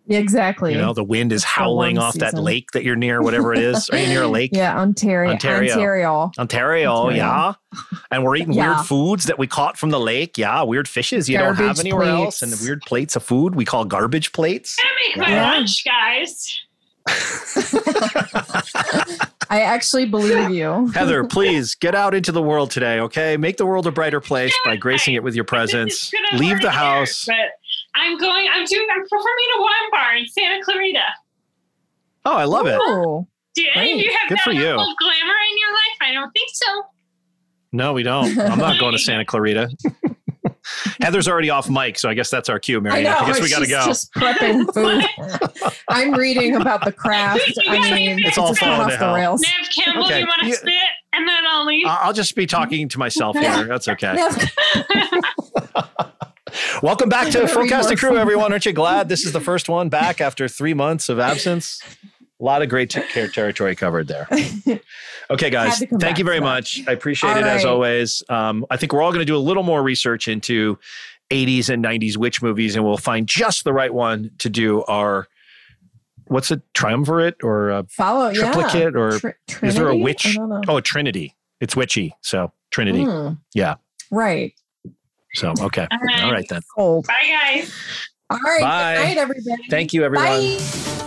Exactly. You know, the wind is howling warm off that lake that you're near, whatever it is. Are you near a <laughs> lake? Yeah, Ontario. Ontario. Ontario. Ontario, Ontario. yeah. And we're eating Yeah. weird foods that we caught from the lake. Yeah, weird fishes you don't have Garbage anywhere else. And the weird plates of food we call garbage plates. Make my Yeah. lunch, guys. <laughs> I actually believe you. <laughs> Heather, please get out into the world today, okay? Make the world a brighter place by gracing it with your presence. Leave the house. But I'm going. I'm doing. I'm performing at a wine bar in Santa Clarita. Oh, I love it. Oh, Do any of you have Good that for you. level of glamour in your life? I don't think so. No, we don't. I'm not going to <laughs> Santa Clarita. <laughs> Heather's already off mic, so I guess that's our cue, I Mary. know. I guess we got to go. Just prepping <laughs> food. I'm reading about the craft. <laughs> I mean, It's all falling off to the hell. rails. Neve Campbell, Okay. do you want to You- spit? And then I'll leave. I- I'll just be talking to myself here. That's okay. Welcome back to Read Full and Crew, everyone. Aren't you glad this is the first one back after three months of absence? A lot of great ter- ter- territory covered there. <laughs> Okay, guys, Had to come thank back you very for much. I appreciate All it as always. Um, I think we're all going to do a little more research into 80s and 90s witch movies, and we'll find just the right one to do our what's it, triumvirate or a Follow, yeah. triplicate, or Tri- is there a witch? I don't. Oh, Trinity. It's witchy, so Trinity. Hmm. Yeah. Right. So okay. All right. All right then. Cold. Bye, guys. All right. Bye. Good night, everybody. Thank you, everyone. Bye.